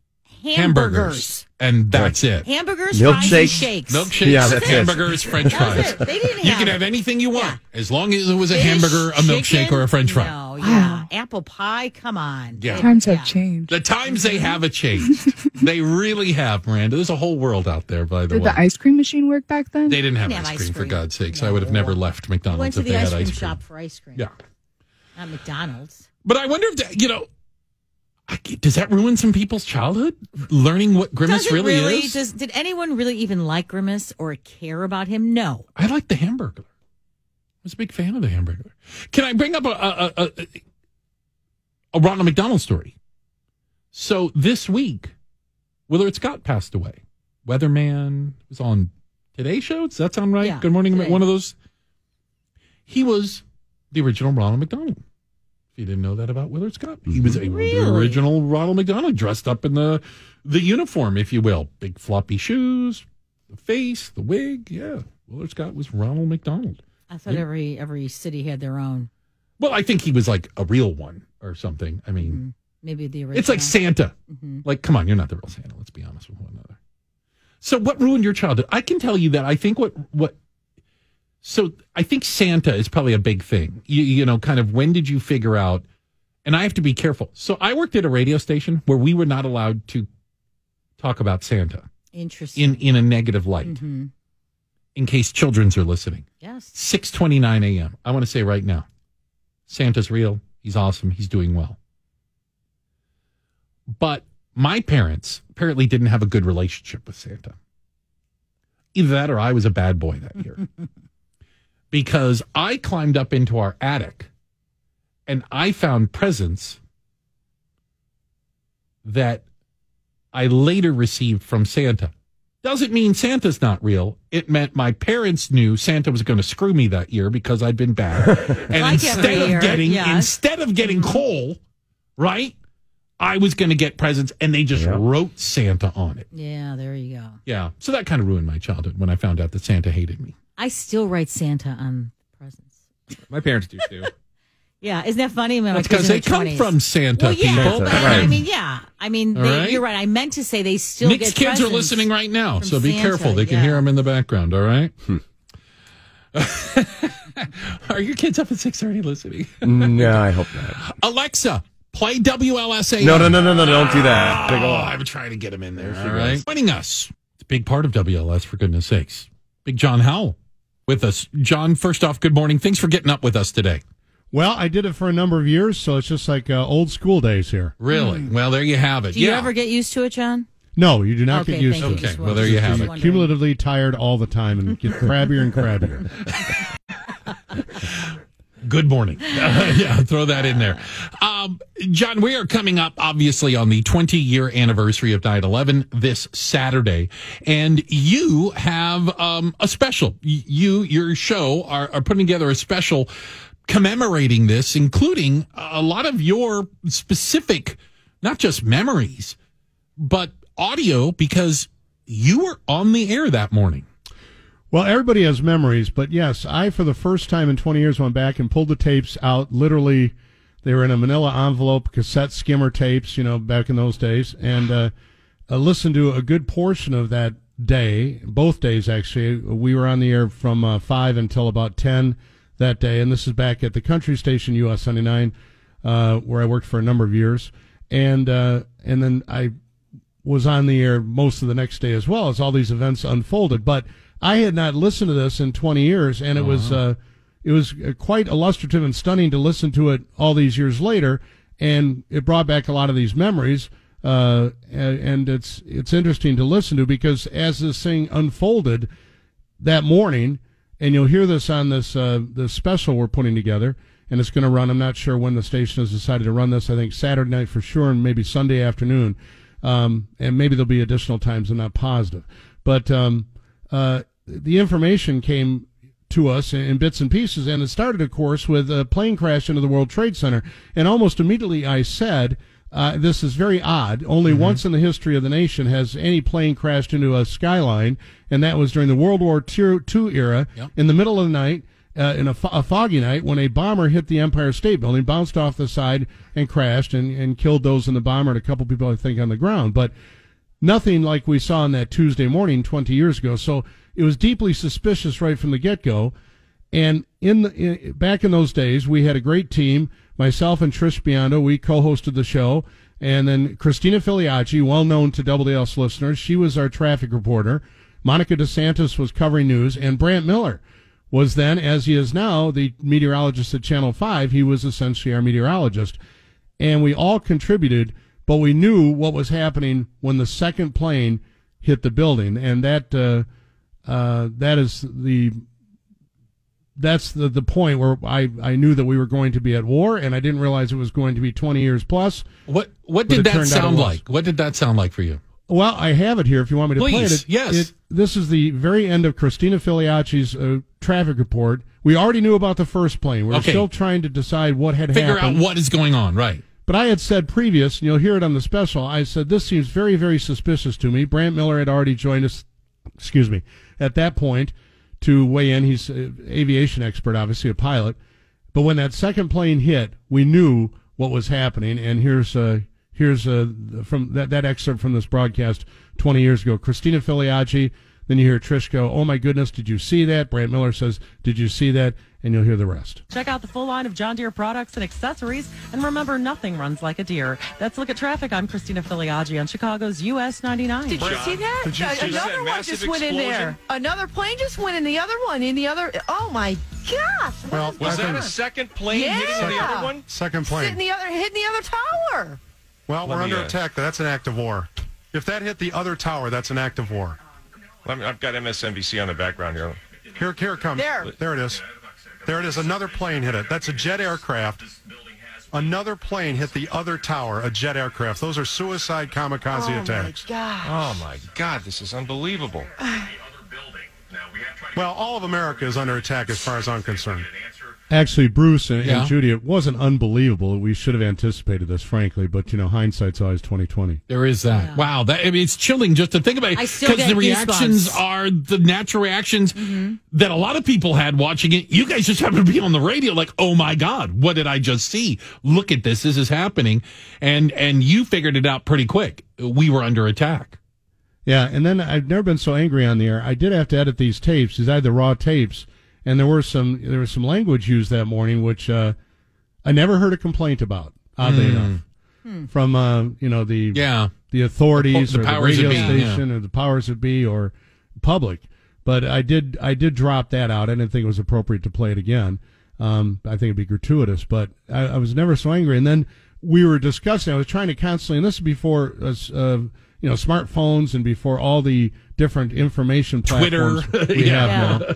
Hamburgers, and that's it. Hamburgers, fries, and Milkshake. shakes. Milkshakes, Yeah, that's it. hamburgers, French That was fries. it. They didn't You have can have anything you want Yeah. as long as it was a fish, hamburger, a milkshake, chicken. or a French fry. No, yeah. Apple pie, come on. Yeah. It- Times have yeah. changed. The times they have a changed. they really have, Miranda. There's a whole world out there, by the way. Did way. the ice cream machine work back then? They didn't have Didn't ice have cream, ice for cream. God's sakes. I would have never left I went McDonald's to if the they ice had cream ice cream. shop for ice cream. Yeah. Not McDonald's. But I wonder if that, you know, I- does that ruin some people's childhood? Learning what Grimace Does it really, really? is? Does, did anyone really even like Grimace or care about him? No. I like the hamburger. I was a big fan of the hamburger. Can I bring up a a, a, a, a Ronald McDonald story? So this week, Willard Scott passed away. Weatherman was on Today Show. Does that sound right? Yeah, Good morning, Today. one of those. He was the original Ronald McDonald. You didn't know that about Willard Scott, he was a, mm-hmm. the original Ronald McDonald, dressed up in the the uniform, if you will, big floppy shoes, the face, the wig. Yeah, Willard Scott was Ronald McDonald. I thought every every city had their own. Well, I think he was like a real one or something. I mean, mm-hmm. Maybe the original. it's like Santa. Mm-hmm. Like, come on, you're not the real Santa. Let's be honest with one another. So, what ruined your childhood? I can tell you that I think what what. So, I think Santa is probably a big thing. You, you know, kind of when did you figure out? And I have to be careful. So, I worked at a radio station where we were not allowed to talk about Santa interesting. in in a negative light. Mhm. In case children's are listening. Yes. 6:29 a.m. I want to say right now, Santa's real. He's awesome. He's doing well. But my parents apparently didn't have a good relationship with Santa. Either that or I was a bad boy that year. because I climbed up into our attic and I found presents that I later received from Santa. Doesn't mean Santa's not real. It meant my parents knew Santa was going to screw me that year because I'd been bad. And Like instead of year, getting yes. instead of getting mm-hmm. coal, right? I was going to get presents and they just wrote Santa on it. Yeah, there you go. Yeah. So that kind of ruined my childhood when I found out that Santa hated me. I still write Santa on presents. My parents do too. Yeah, isn't that funny? I mean, my That's because they come 20s. from Santa Well, yeah, people. but I mean, yeah, I mean, they, right. you're right. I meant to say they still Nick's get kids are listening right now, so be Santa, careful. They can yeah. hear them in the background. All right. Hmm. are your kids up at six thirty listening? Mm, no, I hope not. Alexa, play WLSA. No, no, no, no, no, don't do that. Oh, big Oh, ol- I'm trying to get him in there. she All Joining us, it's a big part of WLS, for goodness sakes. Big John Howell with us. John, first off, good morning. Thanks for getting up with us today. Well, I did it for a number of years, so it's just like uh, old school days here. Really? Well, there you have it. Do you yeah. ever get used to it, John? No, you do not Okay, get used to it. Okay, well, there you have it. Cumulatively tired all the time and get crabbier and crabbier. Good morning. yeah, throw that in there. Um, John, we are coming up, obviously, on the 20 year anniversary of 9 11 this Saturday. And you have um, a special. You, your show, are, are putting together a special commemorating this, including a lot of your specific, not just memories, but audio, because you were on the air that morning. Well, everybody has memories, but yes, I, for the first time in 20 years, went back and pulled the tapes out. Literally, they were in a manila envelope, cassette skimmer tapes, you know, back in those days, and uh, uh, listened to a good portion of that day, both days actually. We were on the air from uh, 5 until about 10 that day, and this is back at the country station, US 79, uh, where I worked for a number of years. And, uh, and then I was on the air most of the next day as well as all these events unfolded. But I had not listened to this in 20 years, and it was uh, it was uh, quite illustrative and stunning to listen to it all these years later, and it brought back a lot of these memories. Uh, and, and it's it's interesting to listen to because as this thing unfolded that morning, and you'll hear this on this uh, this special we're putting together, and it's going to run. I'm not sure when the station has decided to run this. I think Saturday night for sure, and maybe Sunday afternoon, um, and maybe there'll be additional times. I'm not positive, but um, uh, the information came to us in, bits and pieces, and it started, of course, with a plane crash into the World Trade Center, and almost immediately I said. Uh, this is very odd. Only once in the history of the nation has any plane crashed into a skyline, and that was during the World War II era Yep. in the middle of the night, uh, in a, fo- a foggy night, when a bomber hit the Empire State Building, bounced off the side and crashed and, and killed those in the bomber and a couple people, I think, on the ground. But nothing like we saw on that Tuesday morning 20 years ago. So it was deeply suspicious right from the get go. And in, the, in back in those days, we had a great team. Myself and Trish Biondo, we co-hosted the show, and then Christina Filiacci, well known to WLS listeners, she was our traffic reporter. Monica DeSantis was covering news, and Brant Miller was then, as he is now, the meteorologist at Channel Five. He was essentially our meteorologist, and we all contributed, but we knew what was happening when the second plane hit the building, and that uh, uh, that is the that's the, the point where I, I knew that we were going to be at war, and I didn't realize it was going to be 20 years plus. What what did that it sound like? What did that sound like for you? Well, I have it here if you want me to play Please, it. yes. It, this is the very end of Christina Filiacci's uh, traffic report. We already knew about the first plane. We are Okay. still trying to decide what had Figure happened. out what is going on, right? But I had said previous, and you'll hear it on the special, I said, this seems very, very suspicious to me. Brant Miller had already joined us, excuse me, at that point to weigh in. He's an aviation expert, obviously, a pilot. But when that second plane hit, we knew what was happening. And here's, uh, here's uh, from that, that excerpt from this broadcast 20 years ago. Christina Filiaggi, then you hear Trish go, oh my goodness, did you see that? Brant Miller says, did you see that? And you'll hear the rest. Check out the full line of John Deere products and accessories. And remember, nothing runs like a deer. That's Look at Traffic. I'm Christina Filiaggi on Chicago's US 99. Did you see that? Did you Uh, see Another that one massive just went in there. Another plane just went in the other one. In the other. Oh my gosh! Well, Was I that a second plane Yeah. hitting the other one? Second Sitting plane. the other, hitting the other tower. Well, Let we're under uh, attack. That's an act of war. If that hit the other tower, that's an act of war. Let me, I've got MSNBC on the background here. Here, here it comes. There. There it is. There it is. Another plane hit it. That's a jet aircraft. Another plane hit the other tower, a jet aircraft. Those are suicide kamikaze oh attacks. my gosh! Oh my God, this is unbelievable. Well, all of America is under attack as far as I'm concerned. Actually, Bruce and, Yeah. and Judy, it wasn't unbelievable. We should have anticipated this, frankly, but you know, hindsight's always twenty twenty. There is that. Wow, that I mean, it's chilling just to think about it I still because the reactions goosebumps. Mm-hmm. are the natural reactions that a lot of people had watching it. You guys just happen to be on the radio, like, oh my god, what did I just see? Look at this, this is happening, and and you figured it out pretty quick. We were under attack. Yeah, and then I've never been so angry on the air. I did have to edit these tapes. These I had the raw tapes, and there were some there was some language used that morning which uh, I never heard a complaint about. Oddly enough, from uh, you know the Yeah, the authorities The or the radio that be, station or the powers that be or public. But I did I did drop that out. I didn't think it was appropriate to play it again. Um, I think it'd be gratuitous, but I, I was never so angry. And then we were discussing. I was trying to constantly, and this is before us, uh, you know, smartphones and before all the different information Twitter. platforms we Yeah. have now.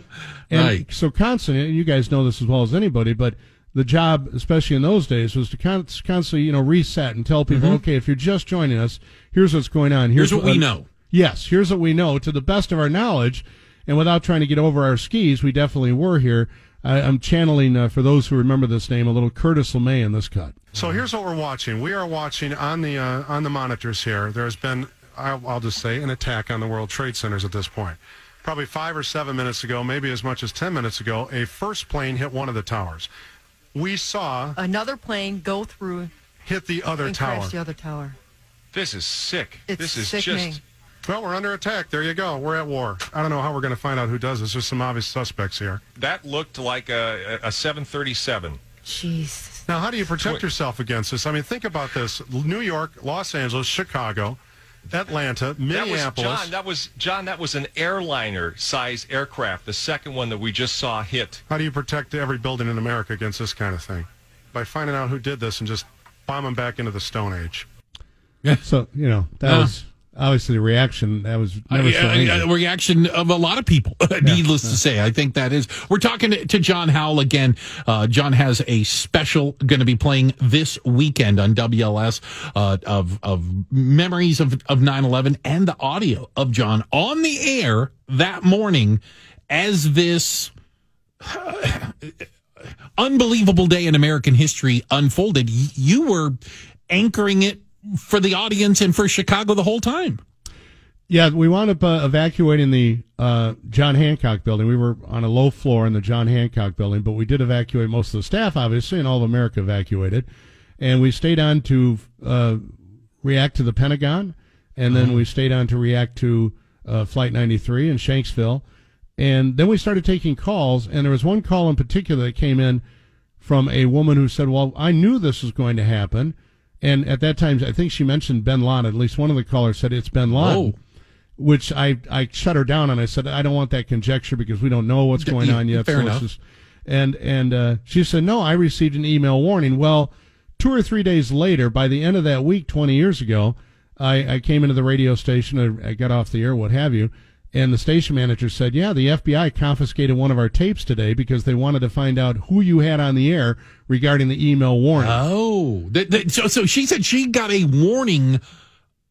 And Right. so constantly, and you guys know this as well as anybody, but the job, especially in those days, was to constantly, you know, reset and tell people, okay, if you're just joining us, here's what's going on. Mm-hmm. here's what we know. Yes, here's what we know to the best of our knowledge, and without trying to get over our skis, we definitely were here. I, I'm channeling uh, for those who remember this name a little Curtis LeMay in this cut. So here's what we're watching. We are watching on the uh, on the monitors here. There's been, I'll, I'll just say, an attack on the World Trade Centers at this point. Probably five or seven minutes ago, maybe as much as ten minutes ago, a first plane hit one of the towers. We saw Another plane go through hit the other and tower. crash the other tower. This is sick. It's this is sickening. just. Well, we're under attack. There you go. We're at war. I don't know how we're going to find out who does this. There's some obvious suspects here. That looked like a, a 737. Jesus. Now, how do you protect yourself against this? I mean, think about this: New York, Los Angeles, Chicago, Atlanta, Minneapolis. That was Minneapolis. John. That was John. That was an airliner size aircraft. The second one that we just saw hit. How do you protect every building in America against this kind of thing? By finding out who did this and just bomb them back into the Stone Age. Yeah. So you know that Yeah. was obviously the reaction. That was never Uh, so uh, a reaction of a lot of people. Needless to say, I think that is. We're talking to, John Howell again. Uh, John has a special going to be playing this weekend on WLS uh, of of memories of of 9/11 and the audio of John on the air that morning as this. unbelievable day in American history unfolded. You were anchoring it for the audience and for Chicago the whole time. Yeah, we wound up uh, evacuating the uh, John Hancock building. We were on a low floor in the John Hancock building, but we did evacuate most of the staff, obviously, and all of America evacuated. And we stayed on to uh, react to the Pentagon, and then we stayed on to react to uh, Flight 93 in Shanksville. And then we started taking calls, and there was one call in particular that came in from a woman who said, Well, I knew this was going to happen. And at that time, I think she mentioned Bin Laden. At least one of the callers said it's Bin Laden Oh. which I, I shut her down and I said I don't want that conjecture because we don't know what's going on yet. fair enough. And and uh, she said no, I received an email warning. Well, two or three days later, by the end of that week, twenty years ago, I, I came into the radio station. I, I got off the air, what have you. And the station manager said, "Yeah, the FBI confiscated one of our tapes today because they wanted to find out who you had on the air regarding the email warning." Oh, Th- th- so so she said she got a warning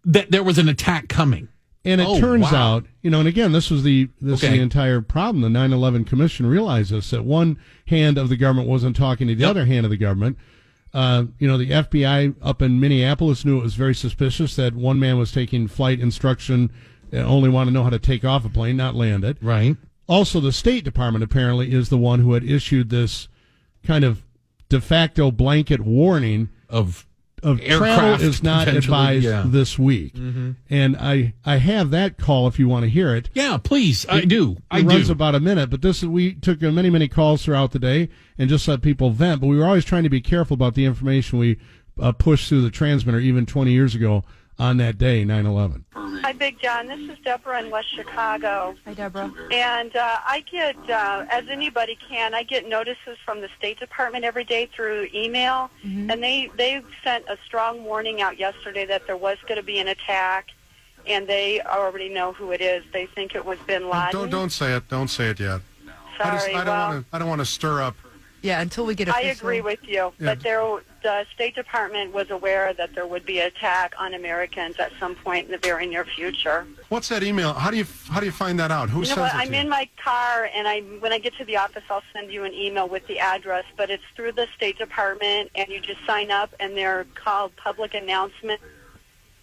that there was an attack coming. And it Oh, turns wow. out, you know, and again, this was the this is Okay. the entire problem. The 9/11 Commission realized this that one hand of the government wasn't talking to the other hand of the government. Uh, you know, the FBI up in Minneapolis knew it was very suspicious that one man was taking flight instruction and only want to know how to take off a plane, not land it. Right. Also, the State Department apparently is the one who had issued this kind of de facto blanket warning of of aircraft travel is not advised yeah. this week. Mhm. And I I have that call if you want to hear it. Yeah, please. I do. It I runs do. about a minute, but this we took uh, many many calls throughout the day and just let people vent. But we were always trying to be careful about the information we uh, pushed through the transmitter, even 20 years ago on that day, 9/11. Hi, Big John. This is Deborah in West Chicago. Hi, Deborah. And uh, I get, uh, as anybody can, I get notices from the State Department every day through email, Mm-hmm. and they they sent a strong warning out yesterday that there was going to be an attack, and they already know who it is. They think it was Bin Laden. Don't don't say it. Don't say it yet. I, just, Sorry, I don't well- want to. I don't want to stir up. Yeah, until we get a I agree with you, but there, the State Department was aware that there would be an attack on Americans at some point in the very near future. What's that email? How do you how do you find that out? Who you know sends what? it I'm to you? in my car, and I when I get to the office, I'll send you an email with the address. But it's through the State Department, and you just sign up, and they're called public announcements.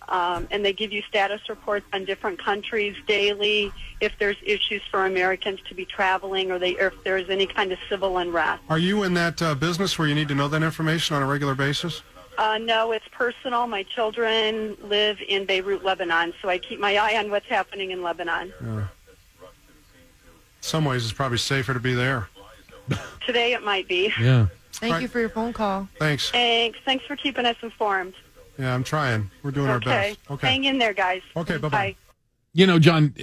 Um, and they give you status reports on different countries daily if there's issues for Americans to be traveling, or they or if there's any kind of civil unrest. Are you in that uh, business where you need to know that information on a regular basis? Uh, no, it's personal. My children live in Beirut, Lebanon, so I keep my eye on what's happening in Lebanon. Yeah. Some ways, it's probably safer to be there. Today it might be. Yeah. Thank Right. you for your phone call. Thanks. Thanks. Thanks for keeping us informed. Yeah, I'm trying. We're doing our best. Okay. Hang in there, guys. Okay. Bye-bye. You know, John,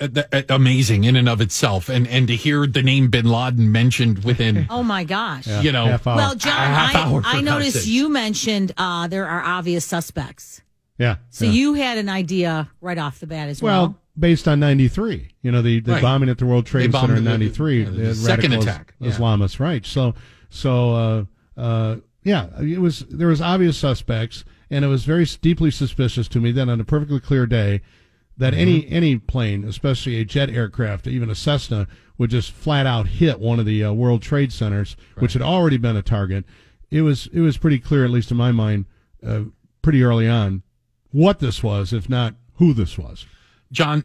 uh, amazing in and of itself, and and to hear the name Bin Laden mentioned within, Oh my gosh. you know, half. Well, John, I, I noticed sakes. you mentioned uh, there are obvious suspects. Yeah. So yeah. you had an idea right off the bat as well. Well, based on 93, you know, the, the Right. bombing at the World Trade bombed Center in 93, yeah, the the second radical attack, yeah. Islamists, right. So, so, uh, uh, yeah, it was, there was obvious suspects and it was very deeply suspicious to me that on a perfectly clear day that any, Mm-hmm. any plane, especially a jet aircraft, even a Cessna would just flat out hit one of the uh, World Trade Centers, which had already been a target. It was, it was pretty clear, at least in my mind, uh, pretty early on what this was, if not who this was. John,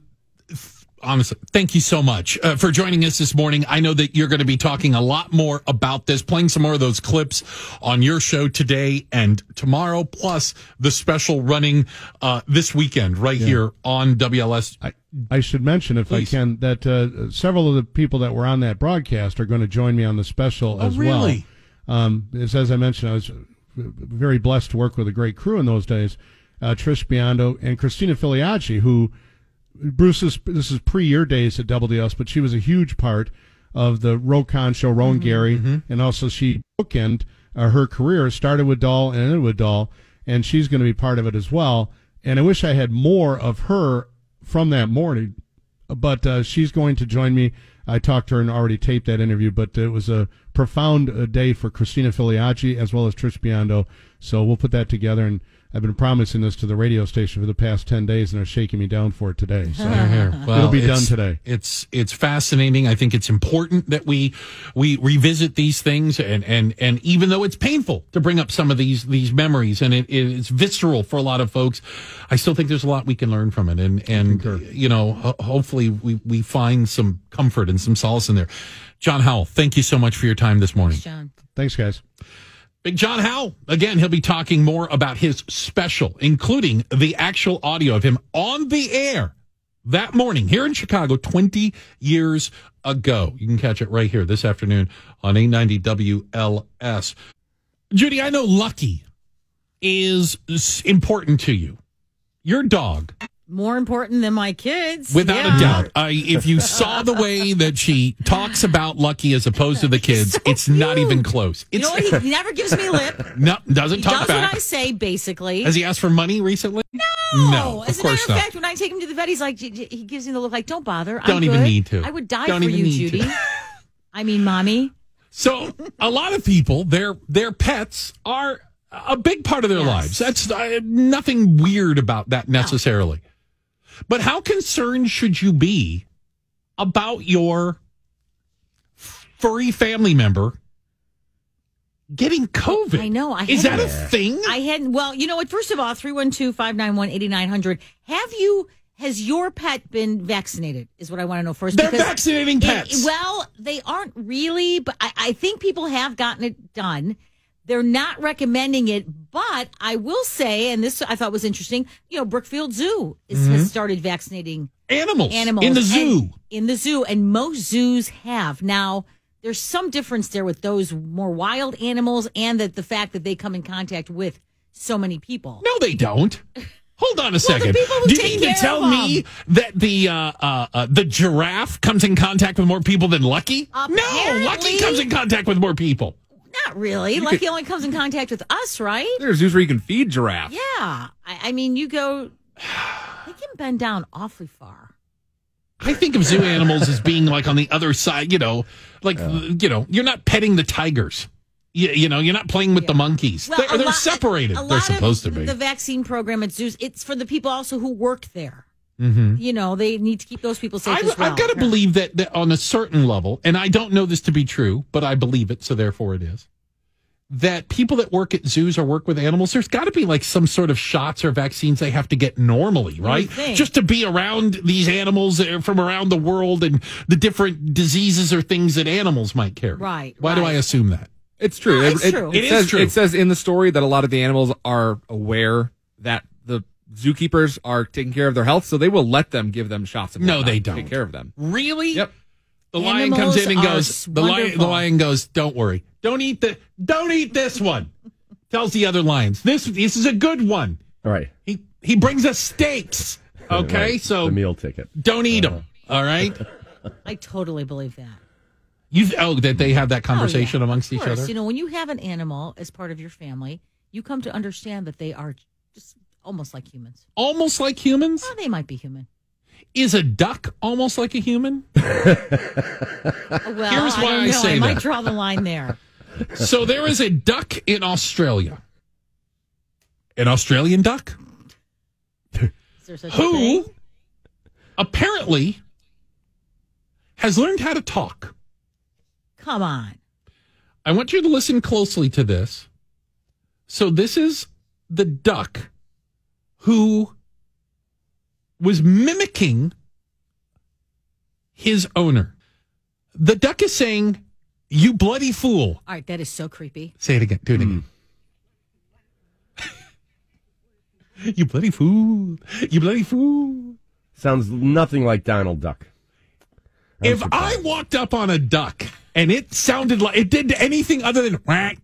th- honestly, thank you so much uh, for joining us this morning. I know that you're going to be talking a lot more about this, playing some more of those clips on your show today and tomorrow, plus the special running uh, this weekend right here on WLS. I, I should mention, if Please. I can, that uh, several of the people that were on that broadcast are going to join me on the special Oh, as really? well. Um, as, as I mentioned, I was very blessed to work with a great crew in those days. Uh, Trish Biondo and Christina Filiacci, who Bruce is this is pre your days at WLS, but she was a huge part of the Roe Conn show, Roe and Garry, and also she bookend uh, her career started with Dahl and ended with Dahl, and she's going to be part of it as well. And I wish I had more of her from that morning, but uh, she's going to join me. I talked to her and already taped that interview, but it was a profound uh, day for Christina Filiacci as well as Trish Biondo. So we'll put that together, and I've been promising this to the radio station for the past ten days, and they're shaking me down for it today. So Here, here. Well, it'll be done today. It's it's fascinating. I think it's important that we we revisit these things, and and and even though it's painful to bring up some of these these memories, and it, it's visceral for a lot of folks, I still think there's a lot we can learn from it, and and you know ho- hopefully we we find some comfort and some solace in there. John Howell, thank you so much for your time this morning. John. Thanks, guys. Big John Howell. Again, he'll be talking more about his special, including the actual audio of him on the air that morning here in Chicago 20 years ago. You can catch it right here this afternoon on 890 WLS. Judy, I know Lucky is important to you. Your dog, More important than my kids. without Yeah. a doubt. I, if you saw the way that she talks about Lucky as opposed to the kids, it's not even close. You know what? He, never gives me lip. no, doesn't talk does back. what I say, basically. Has he asked for money recently? No, no, As of a course matter of not. fact, when I take him to the vet, he's like, he gives me the look like, don't bother. I'm Don't even good. need to. I would die Don't for even you. Judy. I mean, mommy. So a lot of people, their their pets are a big part of their lives. That's uh, nothing weird about that necessarily. But how concerned should you be about your furry family member getting COVID? I know. I Is that a thing? I hadn't. Well, you know what? First of all, 312 591 8900. Have you, has your pet been vaccinated? Is what I want to know first. They're vaccinating it- pets. well, they aren't really, but I, I think people have gotten it done. They're not recommending it, but I will say, and this I thought was interesting, you know, Brookfield Zoo is, Mhm. has started vaccinating Animals, animals in the zoo. in the zoo, and most zoos have. Now, there's some difference there with those more wild animals, and that the fact that they come in contact with so many people. No, they don't. Hold on a second. Do you mean to tell me that the uh, uh, uh, the giraffe comes in contact with more people than Lucky? No, Lucky comes in contact with more people. Not really. You Lucky could- only comes in contact with us, right? There's zoos where you can feed giraffe. Yeah. I, I mean, you go. They can bend down awfully far. I think of zoo animals as being like on the other side. You know, like you know, you're not petting the tigers. You, you know, you're not playing with the monkeys. Well, they're they're lot- separated. a They're supposed of to be. The vaccine program at zoos, it's for the people also who work there. Mm-hmm. You know, they need to keep those people safe I've, as well. I've got to believe that, that on a certain level, and I don't know this to be true, but I believe it, so therefore it is. That people that work at zoos or work with animals, there's got to be like some sort of shots or vaccines they have to get normally, right? Just to be around these animals from around the world and the different diseases or things that animals might carry. Right, Why do I assume that? It's true. No, it's it, true. It is says, true. It says in the story that a lot of the animals are aware that the zookeepers are taking care of their health, so they will let them give them shots. And No, they don't. Take care of them. Really? Yep. The lion comes in and goes. The lion, the lion goes. Don't worry. Don't eat the. Don't eat this one. Tells the other lions. This this is a good one. All right. He he brings us steaks. Okay, Right. so the meal ticket. don't eat them. Uh-huh. All right. I totally believe that. You oh that they have that Oh, conversation yeah, amongst of each other. You know, when you have an animal as part of your family, you come to understand that they are just almost like humans. almost like humans. Well, they might be human. Is a duck almost like a human? Well, Here's I why don't I know. say I might that. draw the line there. so there is a duck in Australia. An Australian duck Is there such a who apparently has learned how to talk. Come on. I want you to listen closely to this. So this is the duck who was mimicking his owner. The duck is saying, "You bloody fool." All right, that is so creepy. Say it again. Do it again. you bloody fool. You bloody fool. Sounds nothing like Donald Duck. I'm if I walked up on a duck and it sounded like it did anything other than whack,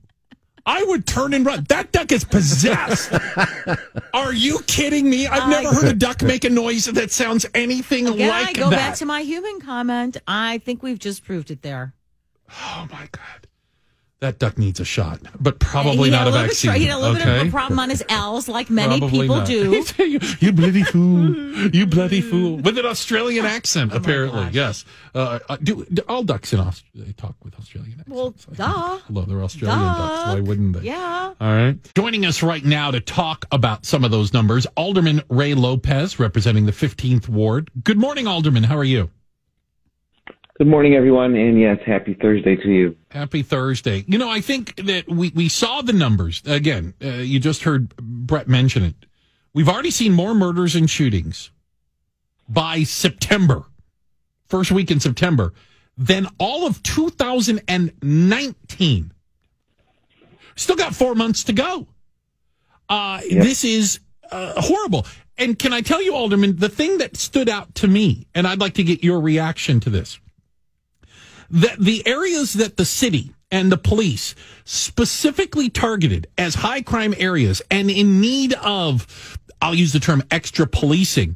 I would turn and run. That duck is possessed. Are you kidding me? I've never heard a duck make a noise that sounds anything Again, I go that. back to my human comment. I think we've just proved it there. oh my god, that duck needs a shot, but probably not a vaccine. he had a little bit of a problem on his L's, like many Probably people not. do. you, you bloody fool. You bloody fool. With an Australian accent, apparently. Yes. Uh, uh, do, do all ducks in Australia talk with Australian accents? Well, duh. Hello, they're Australian ducks. Why wouldn't they? Yeah. All right. Joining us right now to talk about some of those numbers, Alderman Ray Lopez, representing the 15th Ward. Good morning, Alderman. How are you? Good morning, everyone, and yes, happy Thursday to you. Happy Thursday. You know, I think that we, we saw the numbers. Again, uh, you just heard Bret mention it. We've already seen more murders and shootings by September, first week in September, than all of 2019. Still got four months to go. Uh, This is uh, horrible. And can I tell you, Alderman, the thing that stood out to me, and I'd like to get your reaction to this that the areas that the city and the police specifically targeted as high crime areas and in need of, I'll use the term extra policing,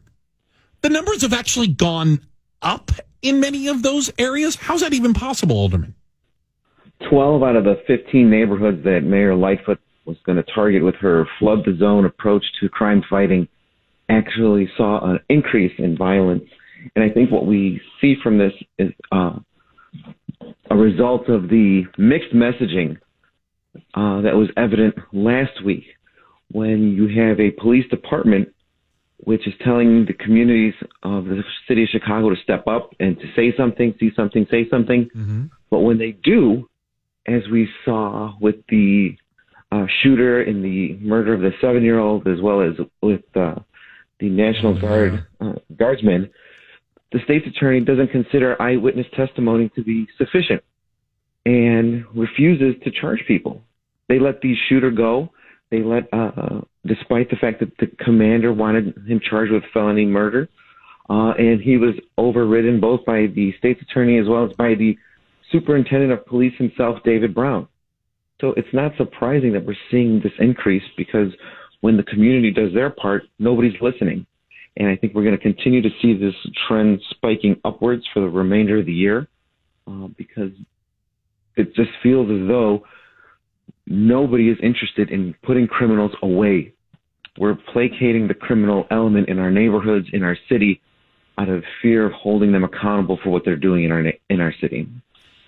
the numbers have actually gone up in many of those areas. How's that even possible, Alderman? 12 out of the 15 neighborhoods that Mayor Lightfoot was going to target with her flood the zone approach to crime fighting actually saw an increase in violence. And I think what we see from this is uh, a result of the mixed messaging uh, that was evident last week when you have a police department which is telling the communities of the city of Chicago to step up and to say something, see something, say something. But when they do, as we saw with the uh, shooter in the murder of the seven-year-old, as well as with uh, the National Guard uh, guardsman, the state's attorney doesn't consider eyewitness testimony to be sufficient and refuses to charge people. They let the shooter go. They let, uh, despite the fact that the commander wanted him charged with felony murder, uh, and he was overridden both by the state's attorney as well as by the superintendent of police himself, David Brown. So it's not surprising that we're seeing this increase because when the community does their part, nobody's listening. And I think we're going to continue to see this trend spiking upwards for the remainder of the year uh, because it just feels as though nobody is interested in putting criminals away. We're placating the criminal element in our neighborhoods, in our city, out of fear of holding them accountable for what they're doing in our in our city.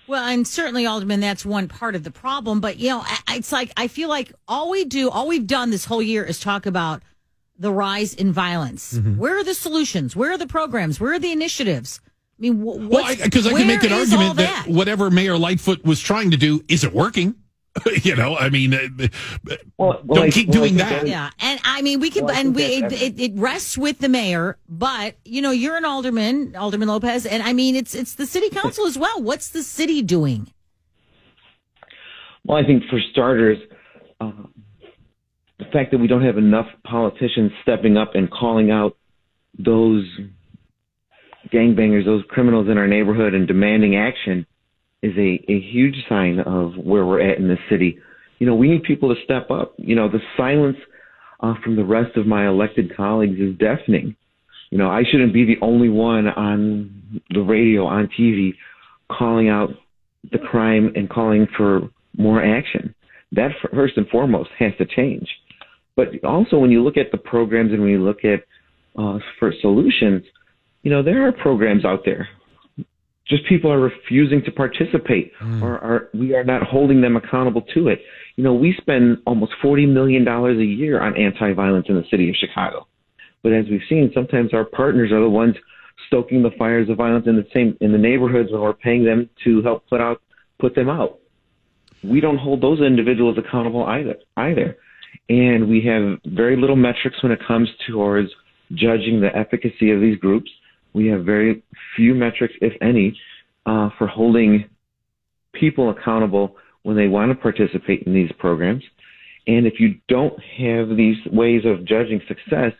Well, and certainly, Alderman, that's one part of the problem. But, you know, it's like, I feel like all we do, all we've done this whole year is talk about the rise in violence. Mm-hmm. Where are the solutions? Where are the programs? Where are the initiatives? I mean, wh- Well, what's- because I, can make an where is all argument that, whatever Mayor Lightfoot was trying to do isn't working. you know, I mean, uh, don't I- keep well, doing think that. Yeah, and I mean, we can, Well, and we it, it, it rests with the mayor, but you know, you're an alderman, Alderman Lopez, and I mean, it's it's the city council as well. What's the city doing? Well, I think for starters, uh, the fact that we don't have enough politicians stepping up and calling out those gangbangers, those criminals in our neighborhood and demanding action is a, a huge sign of where we're at in this city. You know, we need people to step up. You know, the silence uh, from the rest of my elected colleagues is deafening. You know, I shouldn't be the only one on the radio, on TV, calling out the crime and calling for more action. That first and foremost has to change. But also, when you look at the programs and when you look at uh, for solutions, you know there are programs out there. Just people are refusing to participate, or are we are not holding them accountable to it. You know, we spend almost forty million dollars a year on anti-violence in the city of Chicago, but as we've seen, sometimes our partners are the ones stoking the fires of violence in the same in the neighborhoods when we're paying them to help put out put them out. We don't hold those individuals accountable either either. And we have very little metrics when it comes towards judging the efficacy of these groups. We have very few metrics, if any, uh, for holding people accountable when they want to participate in these programs. And if you don't have these ways of judging success,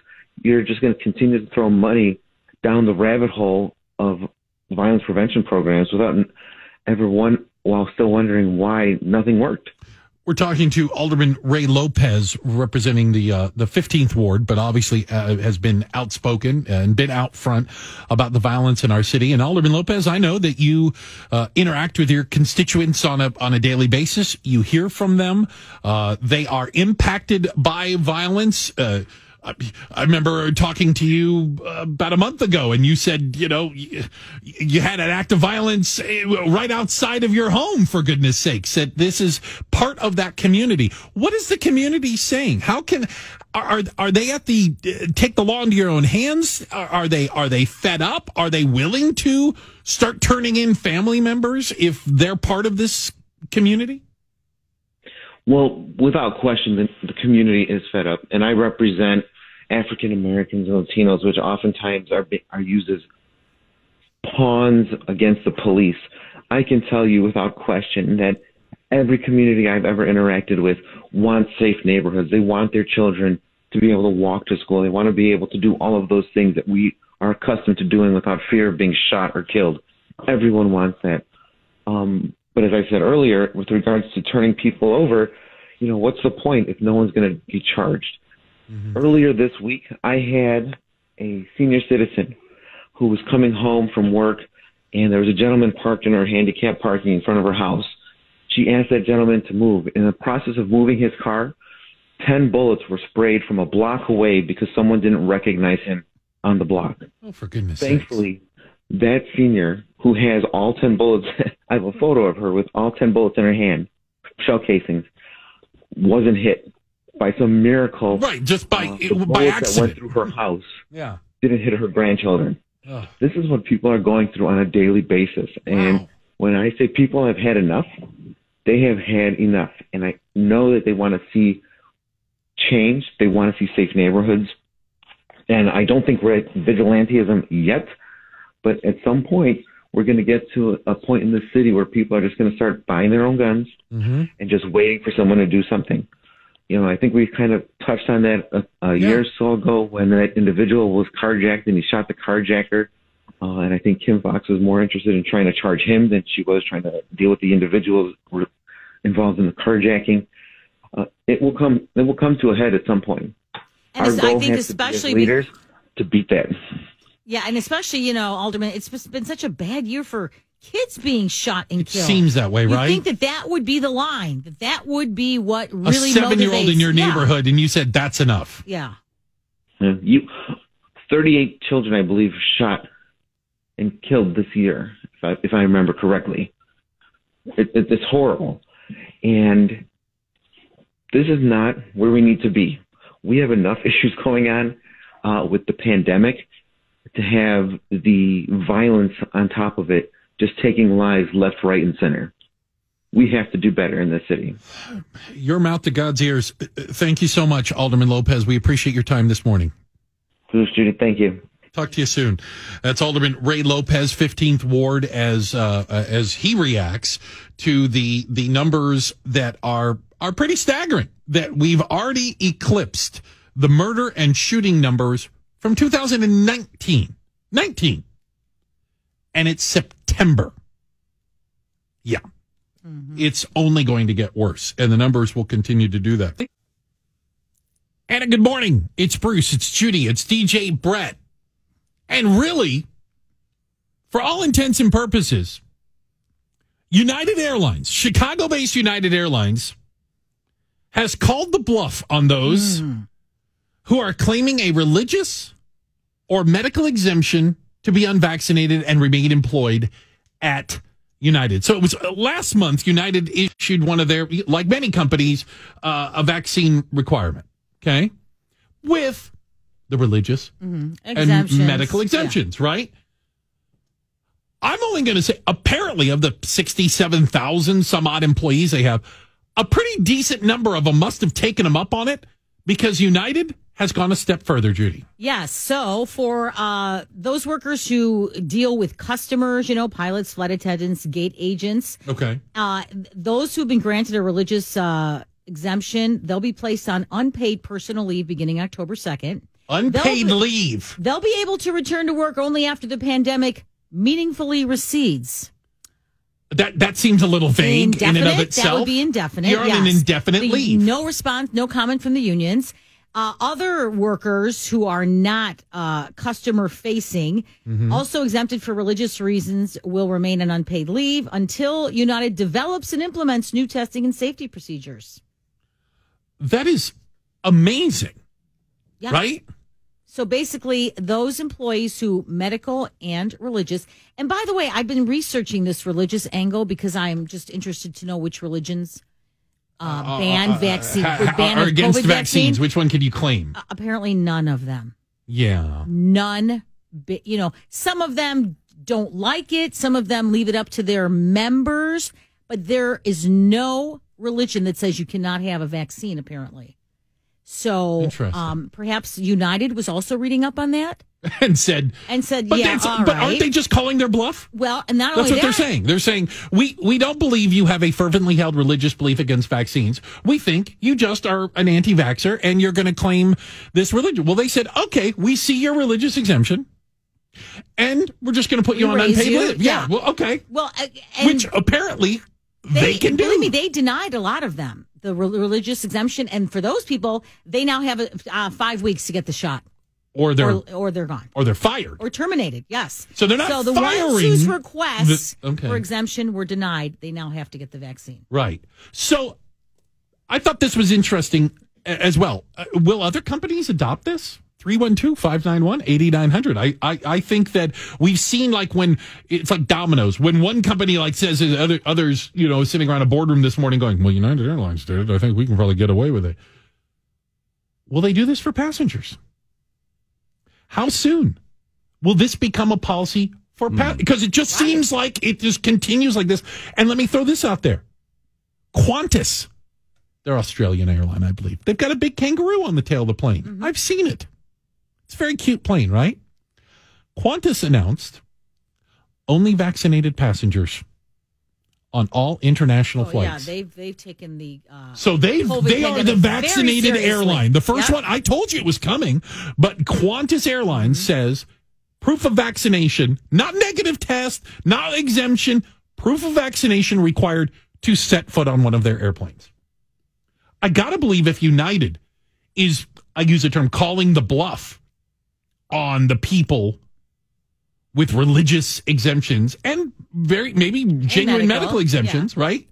you're just going to continue to throw money down the rabbit hole of violence prevention programs without ever one while still wondering why nothing worked. We're talking to Alderman Ray Lopez, representing the uh, the 15th ward, but obviously uh, has been outspoken and been out front about the violence in our city. And Alderman Lopez, I know that you uh, interact with your constituents on a on a daily basis. You hear from them. Uh, they are impacted by violence. I remember talking to you uh, about a month ago, and you said, you know, you, had an act of violence eh, right outside of your home, for goodness sakes. That this is part of that community. What is the community saying? How can are are they at the uh, take the law into your own hands? Are, they are they fed up? Are they willing to start turning in family members if they're part of this community? Well, without question, the community is fed up, and I represent African Americans and Latinos, which oftentimes are are used as pawns against the police. I can tell you without question that every community I've ever interacted with wants safe neighborhoods. They want their children to be able to walk to school. They want to be able to do all of those things that we are accustomed to doing without fear of being shot or killed. Everyone wants that. Um, but as I said earlier, with regards to turning people over, you know, what's the point if no one's going to be charged? Mm-hmm. Earlier this week, I had a senior citizen who was coming home from work, and there was a gentleman parked in her handicapped parking in front of her house. She asked that gentleman to move. In the process of moving his car, 10 bullets were sprayed from a block away because someone didn't recognize him on the block. Oh, for goodness Thankfully, that senior who has all 10 bullets, I have a photo of her with all 10 bullets in her hand, shell casings, wasn't hit by some miracle, right? Just by uh, the by bullets that went through her house Yeah. didn't hit her grandchildren. Ugh. This is what people are going through on a daily basis. And when I say people have had enough, they have had enough. And I know that they want to see change. They want to see safe neighborhoods. And I don't think we're at vigilantism yet, but at some point, we're going to get to a point in the city where people are just going to start buying their own guns Mm-hmm. and just waiting for someone to do something. You know, I think we kind of touched on that a, a year or so ago when that individual was carjacked and he shot the carjacker. Uh, and I think Kim Foxx was more interested in trying to charge him than she was trying to deal with the individuals who were involved in the carjacking. Uh, it will come. It will come to a head at some point. And Our it's- I think has to be as especially be- leaders to beat that. Yeah, and especially you know, Alderman, it's been such a bad year for kids being shot and killed. seems that way, right? you think that that would be the line? That that would be what really A really seven-year-old in motivates- your Yeah. neighborhood, and you said that's enough. Yeah. Yeah, You, 38 children, I believe, shot and killed this year, if I, if I remember correctly. It, it, it's horrible. And this is not where we need to be. We have enough issues going on uh, with the pandemic to have the violence on top of it just taking lives left, right, and center. We have to do better in this city. Your mouth to God's ears. Thank you so much, Alderman Lopez. We appreciate your time this morning. Judy, thank you. Talk to you soon. That's Alderman Ray Lopez, 15th Ward, as uh, uh, as he reacts to the the numbers that are are pretty staggering. That we've already eclipsed the murder and shooting numbers from 2019, 19, and it's September. Yeah, mm-hmm. it's only going to get worse, and the numbers will continue to do that. And a good morning. It's Bruce. It's Judy. It's DJ Bret. And really, for all intents and purposes, United Airlines, Chicago based United Airlines, has called the bluff on those mm. Who are claiming a religious or medical exemption to be unvaccinated and remain employed at United. So it was uh, last month, United issued one of their, like many companies, uh, a vaccine requirement. Okay. With the religious and medical exemptions, right? I'm only going to say, apparently, of the 67,000 some odd employees they have, a pretty decent number of them must have taken them up on it because United has gone a step further, Judy. Yes. So for uh, those workers who deal with customers, you know, pilots, flight attendants, gate agents, Okay. uh, those who've been granted a religious uh, exemption, they'll be placed on unpaid personal leave beginning October 2nd. Unpaid They'll be- leave. They'll be able to return to work only after the pandemic meaningfully recedes. That that seems a little vague in and of itself. That would be indefinite. You're on an indefinite The- leave. No response, no comment from the unions. Uh, other workers who are not uh, customer facing, Mhm. also exempted for religious reasons, will remain on unpaid leave until United develops and implements new testing and safety procedures. That is amazing, Yeah. right? So basically, those employees who medical and religious, and by the way, I've been researching this religious angle because I'm just interested to know which religions uh, ban Uh, uh, vaccine, would ban a against COVID vaccines. vaccine. Which one could you claim? Uh, apparently, none of them. Yeah. None. You know, some of them don't like it. Some of them leave it up to their members. But there is no religion that says you cannot have a vaccine. Apparently, so um, perhaps United was also reading up on that and said, and said, but, "Yeah, all but right." aren't they just calling their bluff? Well, and not That's what they're saying. They're saying we we don't believe you have a fervently held religious belief against vaccines. We think you just are an anti-vaxxer and you're going to claim this religion. Well, they said, okay, we see your religious exemption, and we're just going to put you on unpaid you. leave. Yeah. Yeah. Well, okay. Well, uh, Which apparently they, can do. Believe me, they denied a lot of them the re- religious exemption, and for those people, they now have uh, five weeks to get the shot, or they're or, or they're gone, or they're fired. or terminated. Yes. So they're not So the firing ones whose requests the- okay. for exemption were denied, they now have to get the vaccine. Right. So I thought this was interesting as well. Uh, will other companies adopt this? 312 591 8900. I I think that we've seen like when it's like dominoes, when one company like says and other, others, you know, sitting around a boardroom this morning going, well, United Airlines did it. I think we can probably get away with it. will they do this for passengers? How soon will this become a policy for pa- hmm. because it just seems like it just continues like this. And let me throw this out there. Qantas, they're Australian airline, I believe. They've got a big kangaroo on the tail of the plane. Mm-hmm. I've seen it. It's a very cute plane, right? Qantas announced only vaccinated passengers on all international Oh, yeah, flights. they've they've taken the uh, So they they are the vaccinated airline. The first Yep. one I told you it was coming, but Qantas Airlines Mm-hmm. says proof of vaccination, not negative test, not exemption, proof of vaccination required to set foot on one of their airplanes. I got to believe if United is I use the term calling the bluff on the people with religious exemptions and very maybe genuine medical, medical, exemptions, right?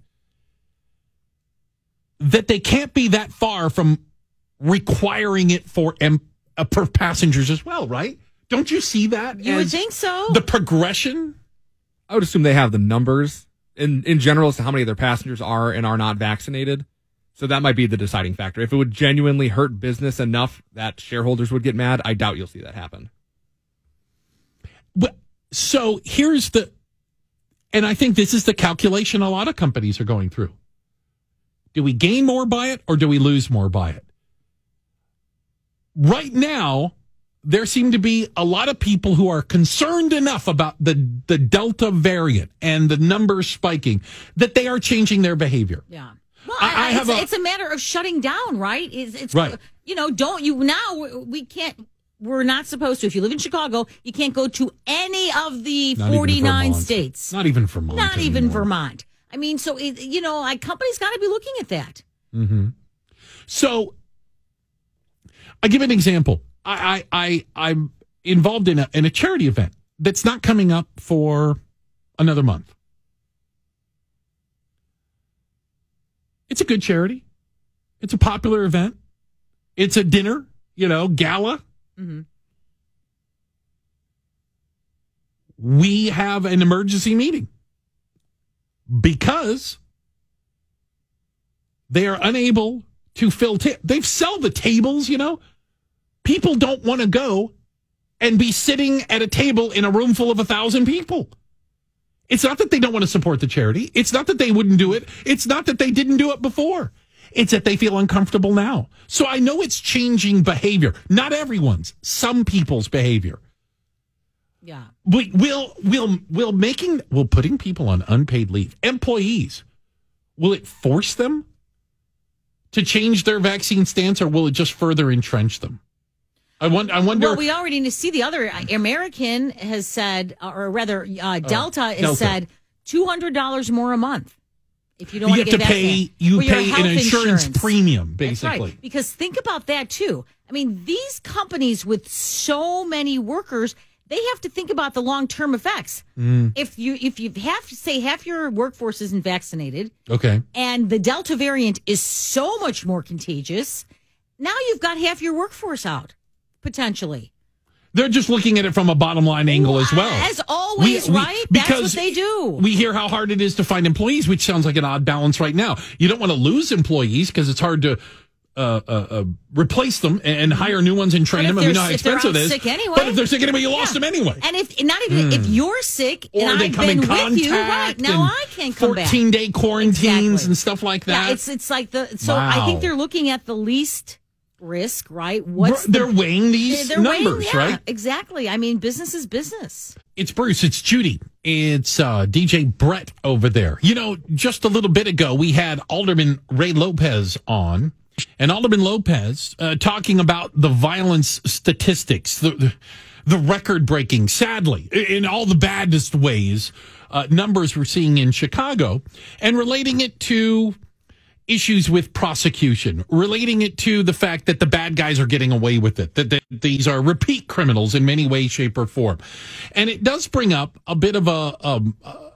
That they can't be that far from requiring it for em- uh, for passengers as well, right? Don't you see that? You would think so. The progression. I would assume they have the numbers in in general as to how many of their passengers are and are not vaccinated. So that might be the deciding factor. If it would genuinely hurt business enough that shareholders would get mad, I doubt you'll see that happen. Well, so here's the, and I think this is the calculation a lot of companies are going through. Do we gain more by it or do we lose more by it? Right now, there seem to be a lot of people who are concerned enough about the, the Delta variant and the numbers spiking that they are changing their behavior. Yeah. Well, I- I have it's, a- it's a matter of shutting down, right? It's, it's Right. You know, don't you now? we- can't. We're not supposed to. If you live in Chicago, you can't go to any of the Not forty nine states. Not even Vermont. Not even. Vermont. I mean, so it, you know, like companies got to be looking at that. Mm-hmm. So, I give an example. I, I, I I'm involved in a in a charity event that's not coming up for another month. It's a good charity. It's a popular event. It's a dinner, you know, gala. Mm-hmm. We have an emergency meeting because they are unable to fill. Ta- They've sell the tables, you know. People don't want to go and be sitting at a table in a room full of a thousand people. It's not that they don't want to support the charity. It's not that they wouldn't do it. It's not that they didn't do it before. It's that they feel uncomfortable now. So I know it's changing behavior. Not everyone's, some people's behavior. Yeah. We will will will making will putting people on unpaid leave, employees, will it force them to change their vaccine stance or will it just further entrench them? I wonder I wonder Well, we already need to see the other. uh, American has said, or rather, uh, Delta has Oh, Delta. said two hundred dollars more a month if you don't you have to pay vaccinated. you pay an health insurance, premium basically. Right. Because think about that too. I mean, these companies with so many workers, they have to think about the long term effects. Mm. If you if you have to say half your workforce isn't vaccinated, Okay. and the Delta variant is so much more contagious, now you've got half your workforce out potentially. They're just looking at it from a bottom line angle as well. As always, right? That's what they do. We hear how hard it is to find employees, which sounds like an odd balance right now. You don't want to lose employees because it's hard to uh, uh, uh, replace them and hire new ones and train them. And we know how expensive it is. sick anyway. But if they're sick anyway, you lost Yeah. them anyway. And if not even if Hmm. you're sick Or and they I've come been in with you, right contact now I can't come back. 14 day quarantines Exactly. and stuff like that. Yeah, it's it's like the so I think they're looking at the least risk, right? What's They're the- weighing these they're weighing- numbers, yeah, right? Exactly. I mean, business is business. It's Bruce. It's Judy. It's uh, DJ Bret over there. You know, just a little bit ago, we had Alderman Ray Lopez on, and Alderman Lopez uh, talking about the violence statistics, the the, the record breaking, sadly, in all the baddest ways, uh, numbers we're seeing in Chicago, and relating it to issues with prosecution, relating it to the fact that the bad guys are getting away with it, that, these are repeat criminals in many ways, shape, or form. And it does bring up a bit of a, um, uh,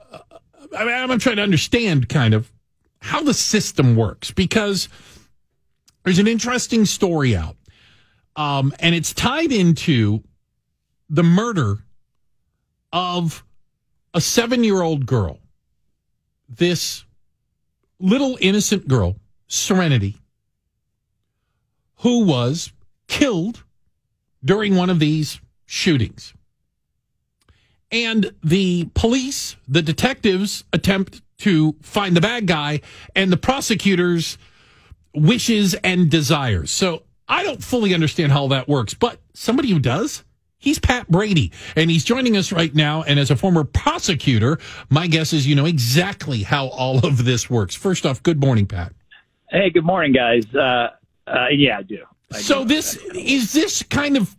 I mean, I'm trying to understand kind of how the system works because there's an interesting story out. Um, and it's tied into the murder of a seven year old girl. This little innocent girl, Serenity, who was killed during one of these shootings. And the police, the detectives attempt to find the bad guy, and the prosecutors' wishes and desires. So I don't fully understand how that works, but somebody who does, he's Pat Brady, and he's joining us right now. And as a former prosecutor, my guess is you know exactly how all of this works. First off, good morning, Pat. Hey, good morning, guys. Uh, uh, yeah, I do. I So do. this is this kind of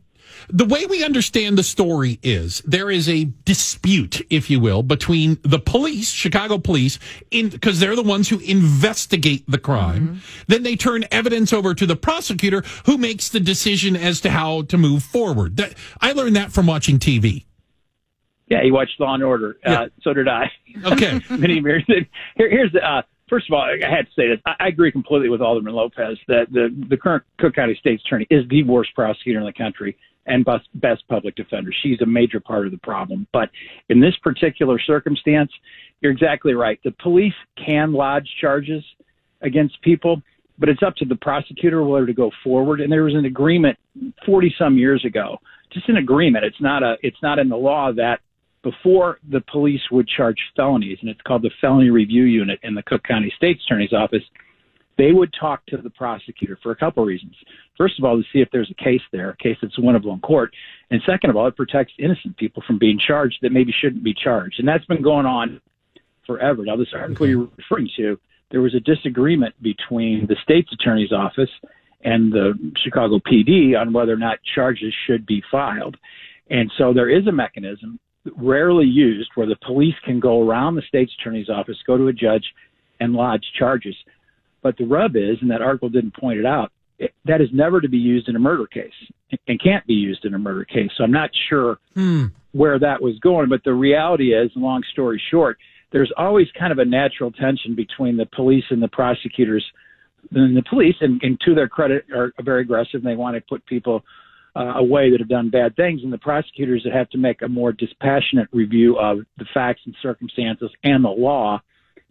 the way we understand the story is there is a dispute, if you will, between the police, Chicago police, in because they're the ones who investigate the crime. Then they turn evidence over to the prosecutor, who makes the decision as to how to move forward. That I learned that from watching TV. Yeah, you watched Law and Order. Uh, so did I. Okay. Many years. Here, here's the. Uh, first of all, I had to say this. I, I agree completely with Alderman Lopez that the the current Cook County State's Attorney is the worst prosecutor in the country and best, best public defender. She's a major part of the problem. But in this particular circumstance, you're exactly right. The police can lodge charges against people, but it's up to the prosecutor whether to go forward. And there was an agreement 40 some years ago, just an agreement. It's not a, it's not in the law that before the police would charge felonies, and it's called the Felony Review Unit in the Cook County State's Attorney's Office, they would talk to the prosecutor for a couple of reasons. First of all, to see if there's a case there, a case that's winnable in court. And second of all, it protects innocent people from being charged that maybe shouldn't be charged. And that's been going on forever. Now, this article you're referring to, there was a disagreement between the state's attorney's office and the Chicago PD on whether or not charges should be filed. And so there is a mechanism, rarely used, where the police can go around the state's attorney's office, go to a judge, and lodge charges. But the rub is, and that article didn't point it out, it, that is never to be used in a murder case and can't be used in a murder case. So I'm not sure where that was going. But the reality is, long story short, there's always kind of a natural tension between the police and the prosecutors. And the police, and, and to their credit, are very aggressive. And they want to put people uh, away that have done bad things, and the prosecutors that have to make a more dispassionate review of the facts and circumstances and the law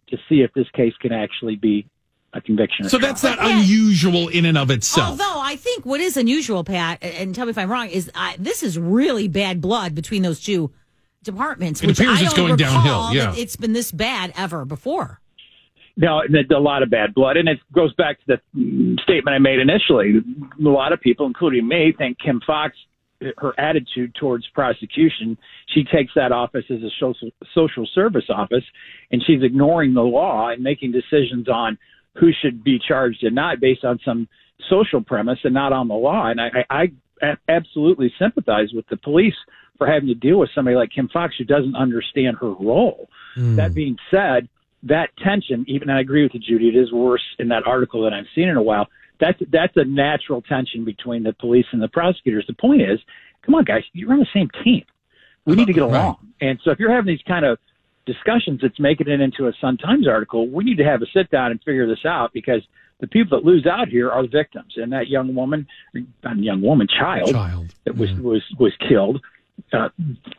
to see if this case can actually be a conviction. or So trial. that's not unusual in and of itself. Although I think what is unusual, Pat, and tell me if I'm wrong, is I, this is really bad blood between those two departments. It which appears I it's don't going downhill, yeah. that It's been this bad ever before. No, a lot of bad blood, and it goes back to the mm, statement I made initially. A lot of people, including me, think Kim Foxx, her attitude towards prosecution, she takes that office as a social social service office, and she's ignoring the law and making decisions on who should be charged and not based on some social premise and not on the law. And I, I, I absolutely sympathize with the police for having to deal with somebody like Kim Foxx who doesn't understand her role. Hmm. That being said, that tension, even I agree with you, Judy, it is worse in that article than I've seen in a while. That's that's a natural tension between the police and the prosecutors. The point is, come on, guys, you're on the same team. We need to get along. And so if you're having these kind of discussions that's making it into a Sun Times article, we need to have a sit down and figure this out because the people that lose out here are the victims. And that young woman, not young woman, child, Child. that was mm-hmm. was was killed. Uh,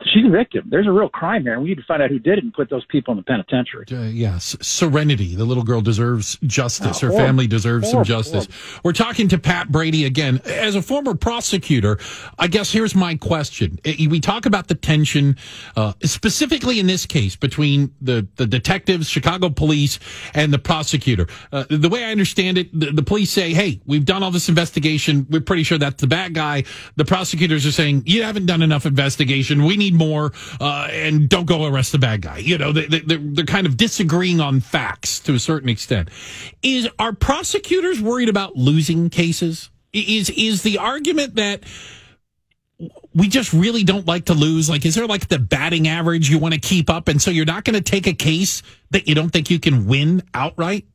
she's a victim. There's a real crime here, and we need to find out who did it and put those people in the penitentiary. Uh, yes, serenity. The little girl deserves justice. Oh, Her family deserves some justice. We're talking to Pat Brady again. As a former prosecutor, I guess here's my question. We talk about the tension, uh, specifically in this case, between the, the detectives, Chicago police, and the prosecutor. Uh, the way I understand it, the, the police say, hey, we've done all this investigation. We're pretty sure that's the bad guy. The prosecutors are saying, you haven't done enough investigation. We need more, uh, and don't go arrest the bad guy. You know, they, they, they're, they're kind of disagreeing on facts to a certain extent. Is are prosecutors worried about losing cases? Is is the argument that we just really don't like to lose? Like, is there like the batting average you want to keep up, and so you're not going to take a case that you don't think you can win outright?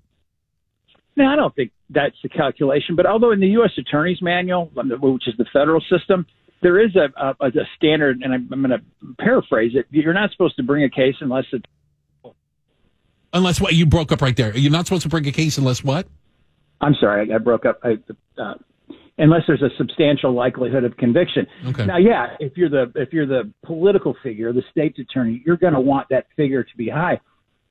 No, I don't think that's the calculation. But although in the U.S. Attorney's Manual, which is the federal system, there is a, a, a standard, and I'm, I'm going to paraphrase it. You're not supposed to bring a case unless it's Unless what you broke up right there. You're not supposed to bring a case unless what? I'm sorry, I, I broke up. I, uh, unless there's a substantial likelihood of conviction. Okay. Now, yeah, if you're the if you're the political figure, the state's attorney, you're going to want that figure to be high.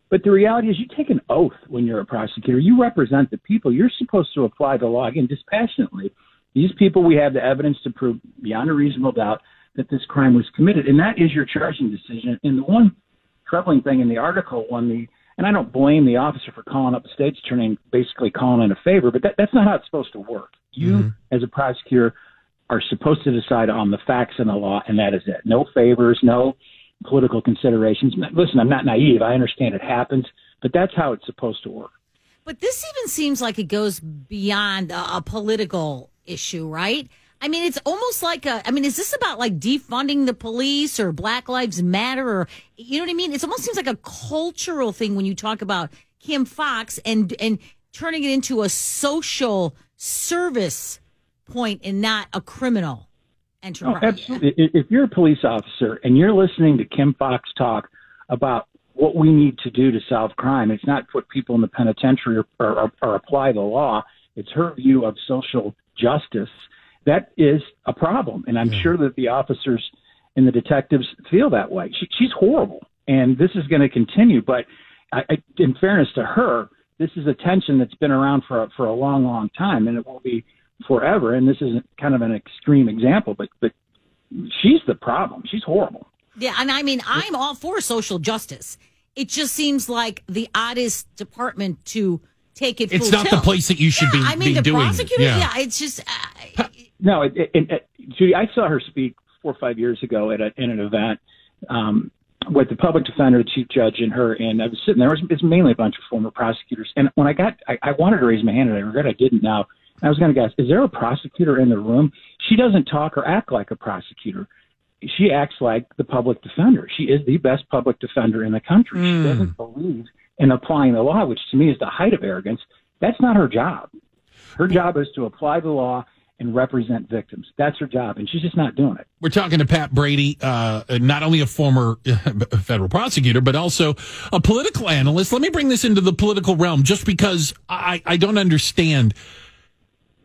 But the reality is, you take an oath when you're a prosecutor. You represent the people. You're supposed to apply the law again dispassionately. These people, we have the evidence to prove beyond a reasonable doubt that this crime was committed, and that is your charging decision. And the one troubling thing in the article, when the and I don't blame the officer for calling up the state's attorney and basically calling in a favor, but that, that's not how it's supposed to work. You, mm-hmm. as a prosecutor, are supposed to decide on the facts and the law, and that is it. No favors, no political considerations. Listen, I'm not naive. I understand it happens, but that's how it's supposed to work. But this even seems like it goes beyond a, a political issue, right? I mean, it's almost like a. I mean, is this about like defunding the police or Black Lives Matter or you know what I mean? It almost seems like a cultural thing when you talk about Kim Foxx and and turning it into a social service point and not a criminal Oh, absolutely. If you're a police officer and you're listening to Kim Foxx talk about what we need to do to solve crime, it's not put people in the penitentiary or, or, or apply the law. It's her view of social justice. That is a problem, and I'm sure that the officers and the detectives feel that way. She, she's horrible, and this is going to continue. But I, I, in fairness to her, this is a tension that's been around for a, for a long, long time, and it will be forever. And this is kind of an extreme example, but but she's the problem. She's horrible. Yeah, and I mean, I'm all for social justice. It just seems like the oddest department to take it. It's full not the place that you should Yeah, be- I mean, be the doing it. prosecutors. Yeah. Yeah. it's just uh, No, it, it, it, Judy, I saw her speak four or five years ago at a, in an event um, with the public defender, the chief judge, and her. And I was sitting there. It was, it's mainly a bunch of former prosecutors. And when I got, I, I wanted to raise my hand, and I regret I didn't. Now, I was going to guess, is there a prosecutor in the room? She doesn't talk or act like a prosecutor. She acts like the public defender. She is the best public defender in the country. She doesn't believe in applying the law, which to me is the height of arrogance. That's not her job. Her job is to apply the law and represent victims. That's her job, and she's just not doing it. We're talking to Pat Brady, uh, not only a former federal prosecutor, but also a political analyst. Let me bring this into the political realm just because I, I don't understand.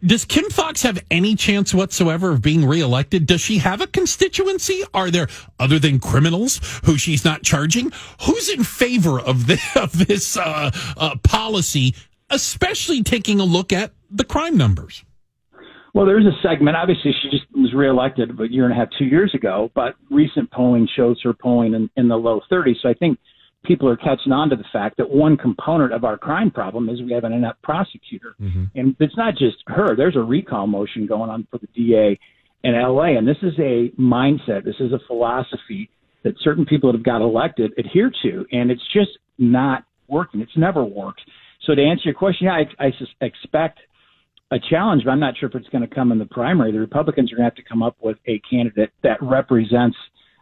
Does Kim Foxx have any chance whatsoever of being reelected? Does she have a constituency? Are there, other than criminals who she's not charging, who's in favor of, the, of this uh, uh, policy, especially taking a look at the crime numbers? Well, there's a segment. Obviously, she just was reelected a year and a half, two years ago. But recent polling shows her polling in, in the low 30s. So I think people are catching on to the fact that one component of our crime problem is we have an inept prosecutor, mm-hmm. and it's not just her. There's a recall motion going on for the DA in LA, and this is a mindset. This is a philosophy that certain people that have got elected adhere to, and it's just not working. It's never worked. So to answer your question, yeah, I, I expect a challenge, but I'm not sure if it's going to come in the primary. The Republicans are going to have to come up with a candidate that represents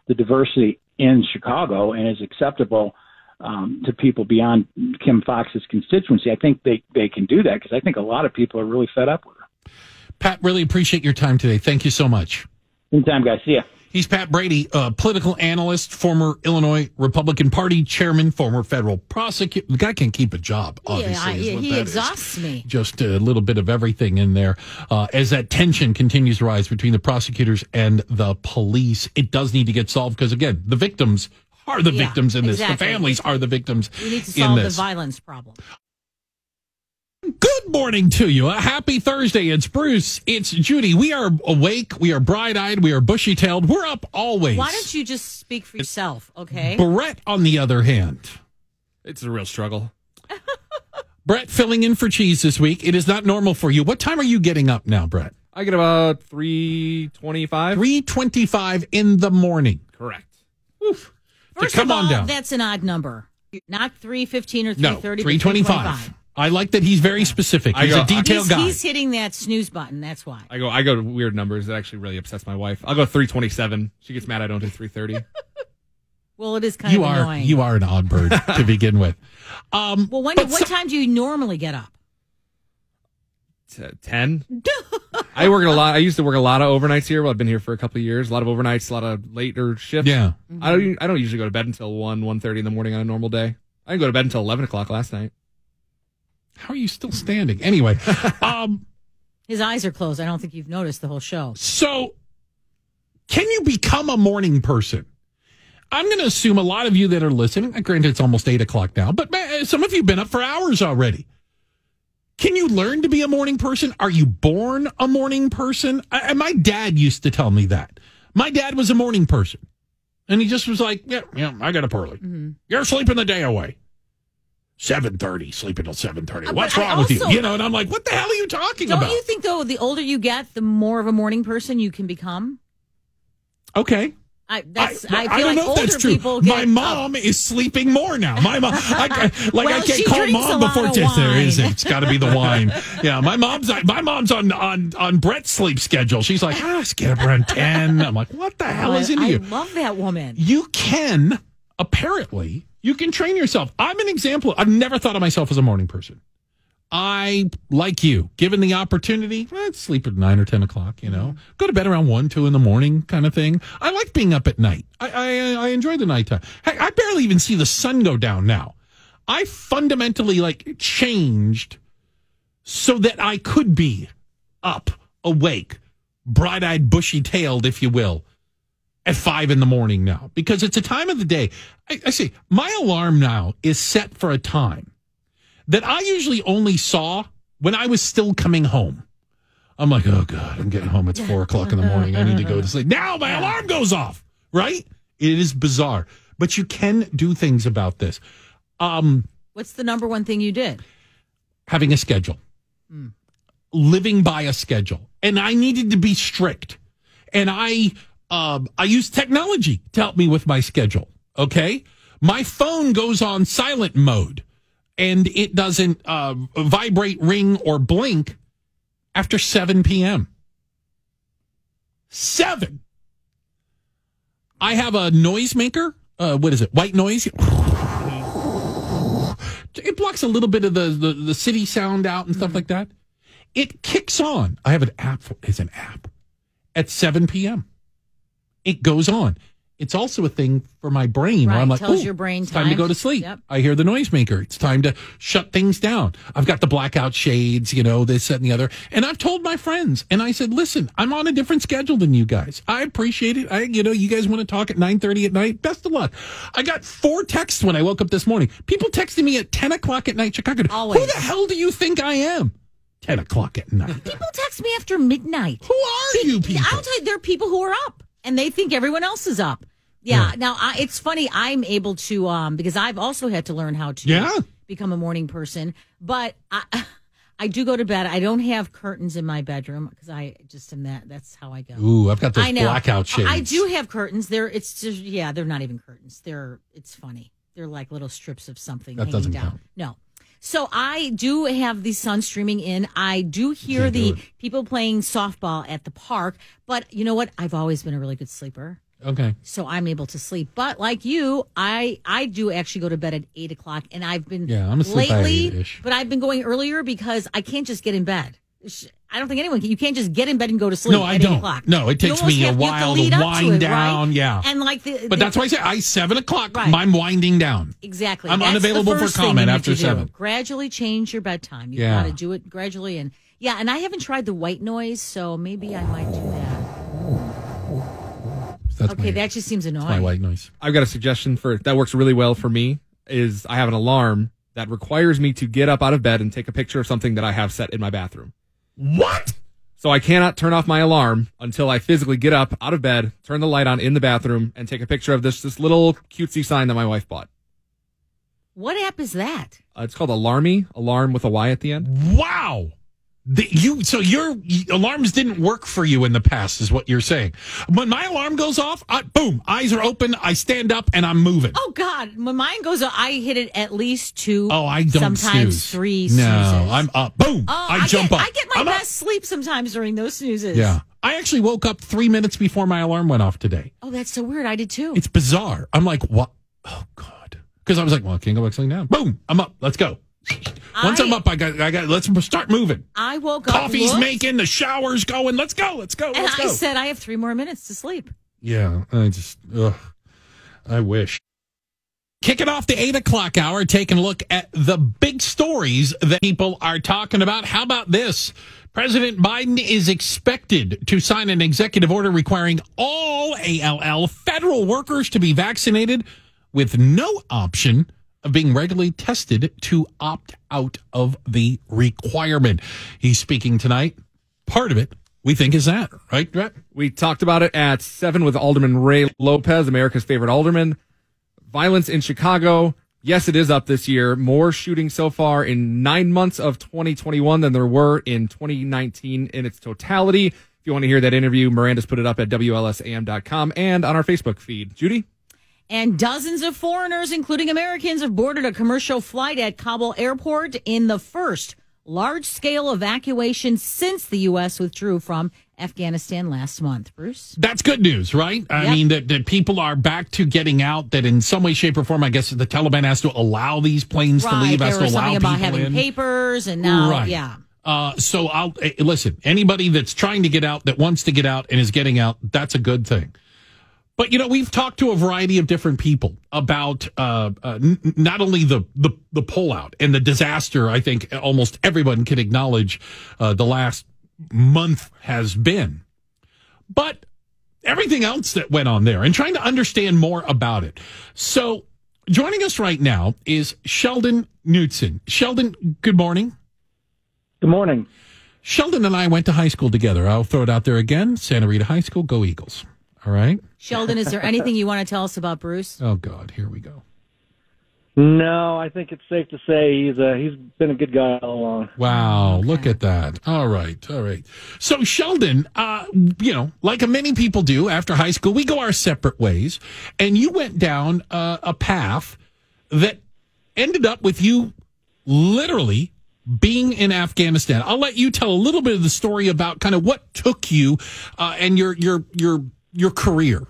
the diversity in Chicago and is acceptable um, to people beyond Kim Foxx's constituency. I think they, they can do that because I think a lot of people are really fed up with her. Pat, really appreciate your time today. Thank you so much. Anytime, guys. See ya. He's Pat Brady, uh, political analyst, former Illinois Republican Party chairman, former federal prosecutor. The guy can keep a job, obviously. yeah, I- is he that is. exhausts me. Just a little bit of everything in there. Uh, as that tension continues to rise between the prosecutors and the police, it does need to get solved because, again, the victims are the Yeah, victims in this. exactly. The families are the victims We need to in solve the violence problem. Good morning to you. A happy Thursday. It's Bruce. It's Judy. We are awake. We are bright eyed. We are bushy tailed. We're up always. Why don't you just speak for yourself, okay? Bret, on the other hand, It's a real struggle. Bret filling in for Cheez this week. It is not normal for you. What time are you getting up now, Bret? I get about three twenty-five. Three twenty-five in the morning. Correct. First come of all, on down. that's an odd number. Not 315 or 330, three but twenty-five. I like that he's very specific. He's go- a detailed He's, guy. he's hitting that snooze button. That's why. I go. I go to weird numbers. That actually really upsets my wife. I'll go three twenty-seven. She gets mad. I don't do three thirty. Well, it is kind you of are annoying. you are an odd bird to begin with. Um, well, when, but what time do you normally get up? Ten. I work a lot. I used to work a lot of overnights here. Well, I've been here for a couple of years. A lot of overnights, a lot of later shifts. Yeah. I don't. I don't usually go to bed until one, one thirty in the morning on a normal day. I didn't go to bed until eleven o'clock last night. How are you still standing? Anyway, um, His eyes are closed. I don't think you've noticed the whole show. So, can you become a morning person? I'm going to assume a lot of you that are listening, and granted, it's almost eight o'clock now, but some of you have been up for hours already. Can you learn to be a morning person? Are you born a morning person? I, and my dad used to tell me that. My dad was a morning person. And he just was like, yeah, yeah, I got up early. Mm-hmm. You're sleeping the day away. 7.30, sleeping till 7.30. Uh, What's but wrong with you? You know, and I'm like, what the hell are you talking about? Don't you think though, the older you get, the more of a morning person you can become? okay. I that's I, I, feel I don't like know if older that's true. people get My mom is sleeping more now. My mom, I, like Well, I can't call mom before just there is. It's got to be the wine. Yeah, my mom's my mom's on on on Bret's sleep schedule. She's like, ah, let's get up around ten. I'm like, what the hell is I, into I you? love that woman. You can apparently you can train yourself. I'm an example. I've never thought of myself as a morning person. I like you, given the opportunity, I'd sleep at nine or ten o'clock. You know, mm-hmm. go to bed around one, two in the morning, kind of thing. I like being up at night. I I, I enjoy the nighttime. Heck, I barely even see the sun go down now. I fundamentally like changed so that I could be up, awake, bright eyed, bushy tailed, if you will, at five in the morning now because it's a time of the day. I, I say my alarm now is set for a time that I usually only saw when I was still coming home. I'm like, oh God, I'm getting home. It's four o'clock in the morning. I need to go to sleep. Now my alarm goes off, right? It is bizarre, but you can do things about this. Um, What's the number one thing you did? having a schedule, living by a schedule, and I needed to be strict. And I, um, I use technology to help me with my schedule. Okay, my phone goes on silent mode, and it doesn't uh, vibrate, ring, or blink after seven p.m. Seven. I have a noisemaker. Uh, what is it? White noise. It blocks a little bit of the, the, the city sound out and stuff like that. It kicks on. I have an app. For, it's an app at 7 p.m. It goes on. It's also a thing for my brain where I'm like, tells your brain it's time to go to sleep. Yep. I hear the noisemaker. It's time to shut things down. I've got the blackout shades, you know, this, that, and the other. And I've told my friends, and I said, listen, I'm on a different schedule than you guys. I appreciate it. I, you know, you guys want to talk at 9.30 at night? Best of luck. I got four texts when I woke up this morning. People texting me at 10 o'clock at night, Chicago. Who the hell do you think I am? 10 o'clock at night. People text me after midnight. Who are you people? I'll tell you, there are people who are up and they think everyone else is up. Yeah. Now I, it's funny. I'm able to um because I've also had to learn how to Yeah. become a morning person. But I, I do go to bed. I don't have curtains in my bedroom because I just am that. That's how I go. Ooh, I've got those blackout shades. I do have curtains. They're it's just yeah. They're not even curtains. They're it's funny. They're like little strips of something That hanging down. count. No. So I do have the sun streaming in. I do hear the people playing softball at the park, but you know what? I've always been a really good sleeper. Okay. So I'm able to sleep. But like you, I I do actually go to bed at eight o'clock, and I've been Yeah, I'm lately. But I've been going earlier because I can't just get in bed. Sh- I don't think anyone can. You can't just get in bed and go to sleep. No, I at don't. Eight o'clock. No, it takes me a have- you while to lead up wind it, right? down, yeah. and like the, But the- that's why I say I seven o'clock. Right. I'm winding down. Exactly. I'm That's unavailable for comment after to do. seven. Gradually change your bedtime. You Yeah. got to do it gradually, and yeah. And I haven't tried the white noise, so maybe I might do that. That's okay, my, that just seems annoying. my white noise. I've got a suggestion for that works really well for me. Is I have an alarm that requires me to get up out of bed and take a picture of something that I have set in my bathroom. What? So I cannot turn off my alarm until I physically get up out of bed, turn the light on in the bathroom, and take a picture of this this little cutesy sign that my wife bought. What app is that? Uh, it's called Alarmy, alarm with a Y at the end. Wow. The, you so your alarms didn't work for you in the past, is what you're saying. When my alarm goes off, I, boom, eyes are open, I stand up, and I'm moving. Oh God, when mine goes, I hit it at least two. Oh, I don't sometimes snooze. three. No, snoozes. I'm up. Boom, Oh, I, jump get, up. I get my I'm up. best sleep sometimes during those snoozes. Yeah, I actually woke up three minutes before my alarm went off today. Oh, that's so weird. I did too. It's bizarre. I'm like, what? Oh God, because I was like, well, I can't go back down. Boom, I'm up. Let's go. Once I, am up, I got, I got. Let's start moving. I woke up. Coffee's making, the shower's going. Let's go. Let's go. and Let's I go. said I have three more minutes to sleep. Yeah, I just, ugh, I wish. Kicking off the eight o'clock hour, taking a look at the big stories that people are talking about. How about this? President Biden is expected to sign an executive order requiring all ALL federal workers to be vaccinated with no option of being regularly tested to opt out of the requirement. He's speaking tonight. Part of it, we think, is that, right, Bret? We talked about it at seven with Alderman Ray Lopez, America's favorite alderman. Violence in Chicago. Yes, it is up this year. More shootings so far in nine months of 2021 than there were in 2019 in its totality. If you want to hear that interview, Miranda's put it up at WLSAM.com and on our Facebook feed. Judy? And dozens of foreigners, including Americans, have boarded a commercial flight at Kabul airport in the first large scale evacuation since the U.S. withdrew from Afghanistan last month. Bruce? That's good news, right? I Yep. mean, that, that people are back to getting out, that in some way, shape, or form, I guess the Taliban has to allow these planes to leave, There has to allow people about having in. papers, and now, Right. yeah. Uh, so I'll eh, listen. Anybody that's trying to get out, that wants to get out, and is getting out, that's a good thing. But you know, we've talked to a variety of different people about uh, uh, n- not only the, the the pullout and the disaster. I think almost everyone can acknowledge uh, the last month has been, but everything else that went on there, and trying to understand more about it. So, joining us right now is Sheldon Knutson. Sheldon, good morning. Good morning. Sheldon and I went to high school together. I'll throw it out there again. Santa Rita High School, go Eagles. All right. Sheldon, is there anything you want to tell us about Bruce? Oh God, here we go. No, I think it's safe to say he's a, he's been a good guy all along. Wow, look at that. All right, all right. So Sheldon, uh, you know, like many people do after high school, we go our separate ways, and you went down uh, a path that ended up with you literally being in Afghanistan. I'll let you tell a little bit of the story about kind of what took you uh, and your your your your career.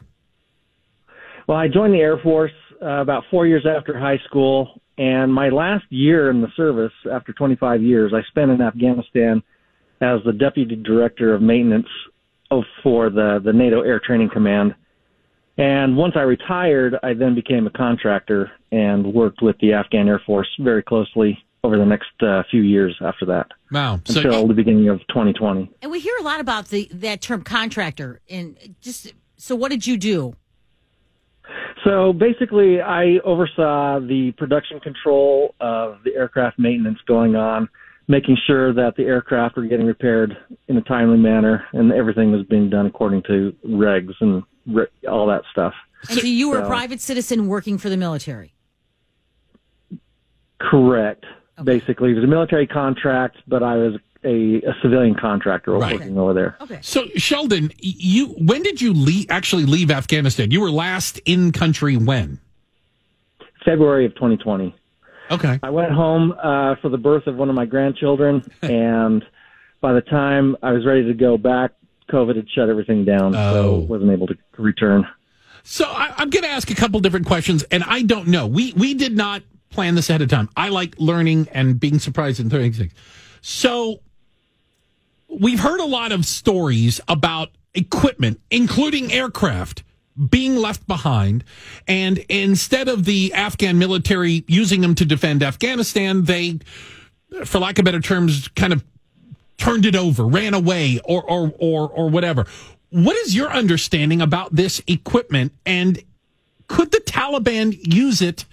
Well, I joined the Air Force uh, about four years after high school, and my last year in the service, after 25 years, I spent in Afghanistan as the deputy director of maintenance for the the NATO Air Training Command. And once I retired, I then became a contractor and worked with the Afghan Air Force very closely over the next uh, few years after that. Wow. So until the beginning of 2020. And we hear a lot about the that term contractor. And just so, what did you do? So basically, I oversaw the production control of the aircraft maintenance going on, making sure that the aircraft were getting repaired in a timely manner and everything was being done according to regs and re- all that stuff. And so, you were a private citizen working for the military. Correct. Basically, it was a military contract, but I was a, a civilian contractor Right. working over there. Okay. So Sheldon, you when did you leave, actually leave Afghanistan? You were last in country when? February of 2020. Okay. I went home uh, for the birth of one of my grandchildren, and by the time I was ready to go back, COVID had shut everything down, so wasn't able to return. So I, I'm going to ask a couple different questions, and I don't know. We we did not plan this ahead of time. I like learning and being surprised and things. So we've heard a lot of stories about equipment, including aircraft, being left behind. And instead of the Afghan military using them to defend Afghanistan, they, for lack of better terms, kind of turned it over, ran away, or or or or whatever. What is your understanding about this equipment, and could the Taliban use it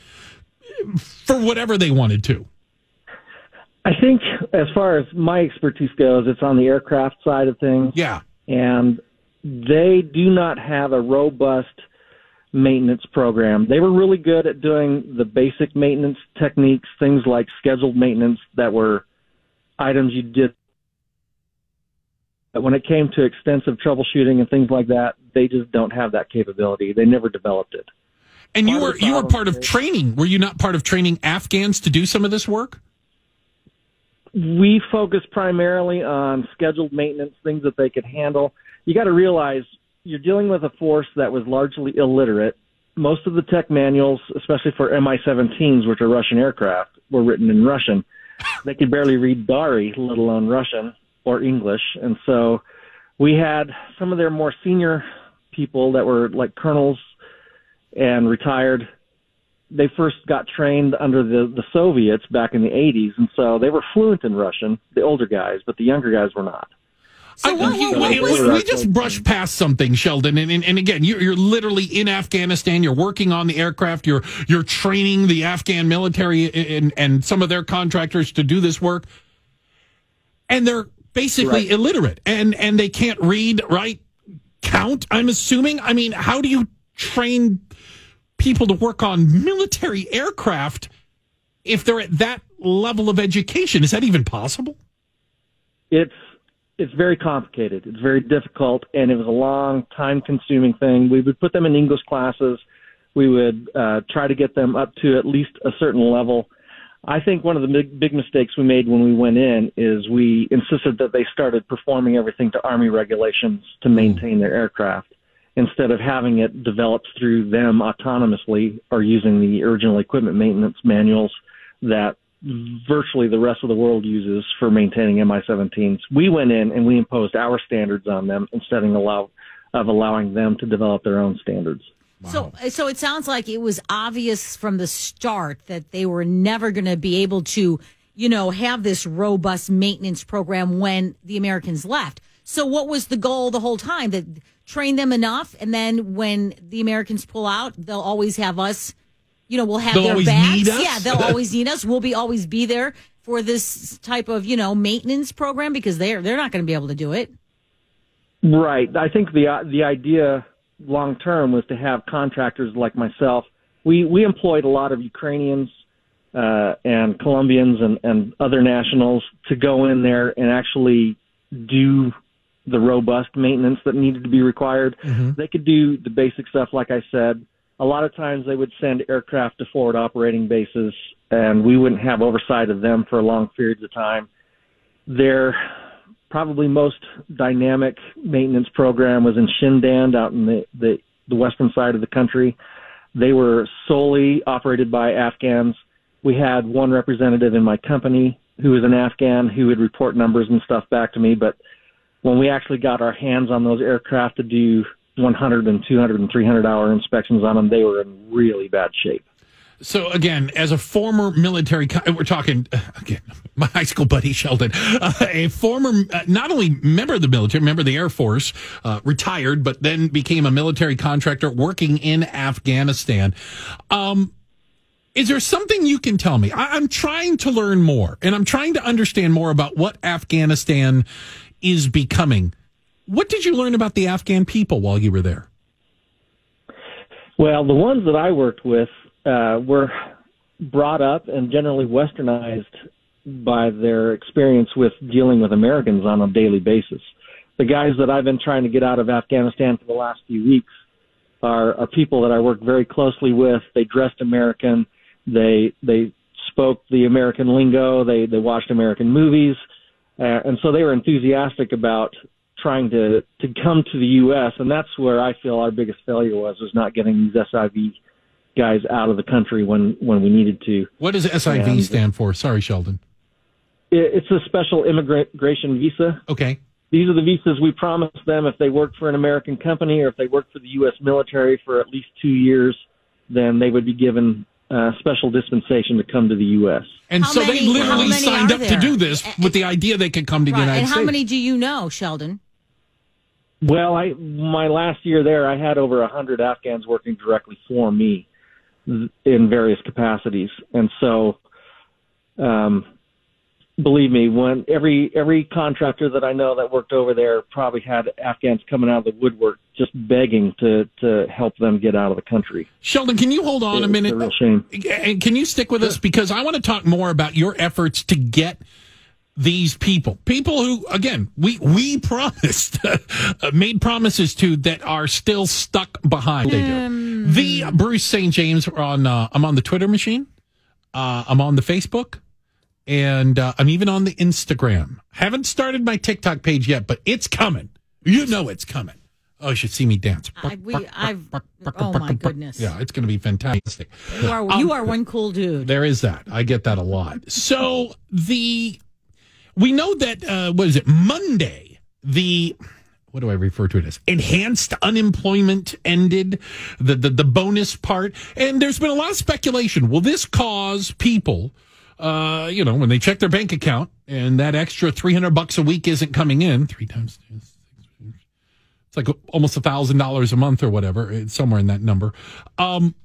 for whatever they wanted to? I think, as far as my expertise goes, it's on the aircraft side of things. Yeah. And they do not have a robust maintenance program. They were really good at doing the basic maintenance techniques, things like scheduled maintenance that were items you did. But when it came to extensive troubleshooting and things like that, they just don't have that capability. They never developed it. And you were you were part of training. Were you not part of training Afghans to do some of this work? we focus primarily on scheduled maintenance, things that they could handle. You got to realize you're dealing with a force that was largely illiterate. Most of the tech manuals, especially for Mi-17s, which are Russian aircraft, were written in Russian. They could barely read Dari, let alone Russian or English, and so we had some of their more senior people that were like colonels and retired they first got trained under the the Soviets back in the 80s, and so they were fluent in Russian, the older guys, but the younger guys were not. So I- what- you- what- we, we- we just brushed past something, Sheldon, and, and, and again, you're, you're literally in Afghanistan. You're working on the aircraft. You're you're training the Afghan military and and some of their contractors to do this work, and they're basically Right. illiterate and and they can't read, write, count. I'm assuming. I mean, how do you train people to work on military aircraft if they're at that level of education? Is that even possible? it's it's very complicated. It's very difficult, and it was a long, time-consuming thing. We would put them in English classes. We would uh, try to get them up to at least a certain level. I think one of the big, big mistakes we made when we went in is we insisted that they started performing everything to Army regulations to maintain their aircraft instead of having it developed through them autonomously or using the original equipment maintenance manuals that virtually the rest of the world uses for maintaining Mi-17s. We went in and we imposed our standards on them instead of allow of allowing them to develop their own standards. So, so it sounds like it was obvious from the start that they were never going to be able to, you know, have this robust maintenance program when the Americans left. So, what was the goal the whole time? That train them enough, and then when the Americans pull out, they'll always have us. You know, we'll have They'll their backs. need us? Yeah, they'll always need us. We'll be always be there for this type of you know maintenance program because they're they're not going to be able to do it. Right. I think the the idea long term was to have contractors like myself. We we employed a lot of Ukrainians uh, and Colombians and, and other nationals to go in there and actually do the robust maintenance that needed to be required. Mm-hmm. They could do the basic stuff, like I said. A lot of times they would send aircraft to forward operating bases, and we wouldn't have oversight of them for long periods of time. Their probably most dynamic maintenance program was in Shindand out in the, the, the western side of the country. They were solely operated by Afghans. We had one representative in my company who was an Afghan who would report numbers and stuff back to me, but when we actually got our hands on those aircraft to do 100 and 200 and 300 hour inspections on them, they were in really bad shape. So again, as a former military, we're talking again, my high school buddy Sheldon, uh, a former uh, not only member of the military, member of the Air Force, uh, retired, but then became a military contractor working in Afghanistan. Um, is there something you can tell me? I, I'm trying to learn more, and I'm trying to understand more about what Afghanistan is becoming. What did you learn about the Afghan people while you were there? Well, the ones that I worked with uh, were brought up and generally westernized by their experience with dealing with Americans on a daily basis. The guys that I've been trying to get out of Afghanistan for the last few weeks are, are people that I work very closely with. They dressed American. They they spoke the American lingo. They they watched American movies, uh, and so they were enthusiastic about trying to to come to the U.S. And that's where I feel our biggest failure was was not getting these SIV guys out of the country when when we needed to. What does SIV And- stand for? Sorry, Sheldon. It- It's a special immigration visa. Okay. These are the visas we promised them if they worked for an American company or if they worked for the U.S. military for at least two years, then they would be given uh, special dispensation to come to the U.S. And How so many- they literally signed are up to do this with the idea they could come to the United And how States. many do you know, Sheldon? Well, I my last year there, I had over a hundred Afghans working directly for me in various capacities, and so, um, believe me, when every every contractor that I know that worked over there probably had Afghans coming out of the woodwork just begging to to help them get out of the country. Sheldon, can you hold on It's a minute? a real shame. And can you stick with us because I want to talk more about your efforts to get these people, people who, again, we we promised, uh, made promises to that are still stuck behind. They do. The Bruce St. James on. Uh, I'm on the Twitter machine. Uh, I'm on the Facebook, and uh, I'm even on the Instagram. Haven't started my TikTok page yet, but it's coming. You know it's coming. Oh, you should see me dance. I, we, I've. Oh my goodness! Yeah, it's going to be fantastic. You are you are one cool dude. There is that. I get that a lot. So the we know that uh, what is it Monday? The what do I refer to it as? Enhanced unemployment ended the the, the bonus part, and there's been a lot of speculation. Will this cause people? Uh, you know, when they check their bank account and that extra 300 bucks a week isn't coming in, three times, it's like almost a thousand dollars a month or whatever. It's somewhere in that number. Um,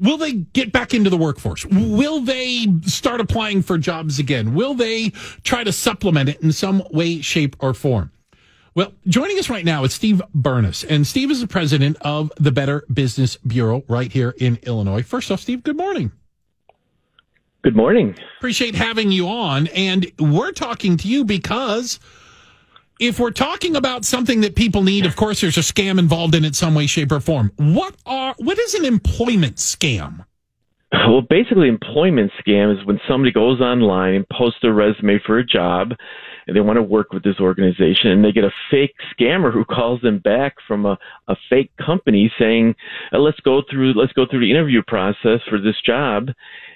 will they get back into the workforce? Will they start applying for jobs again? Will they try to supplement it in some way, shape, or form? Well, joining us right now is Steve Bernas, and Steve is the president of the Better Business Bureau right here in Illinois. First off, Steve, good morning. Good morning. Appreciate having you on, and we're talking to you because if we're talking about something that people need, of course, there's a scam involved in it some way, shape, or form. What are what is an employment scam? Well, basically, employment scam is when somebody goes online and posts a resume for a job, they want to work with this organization, and they get a fake scammer who calls them back from a, a fake company saying, uh, "Let's go through let's go through the interview process for this job,"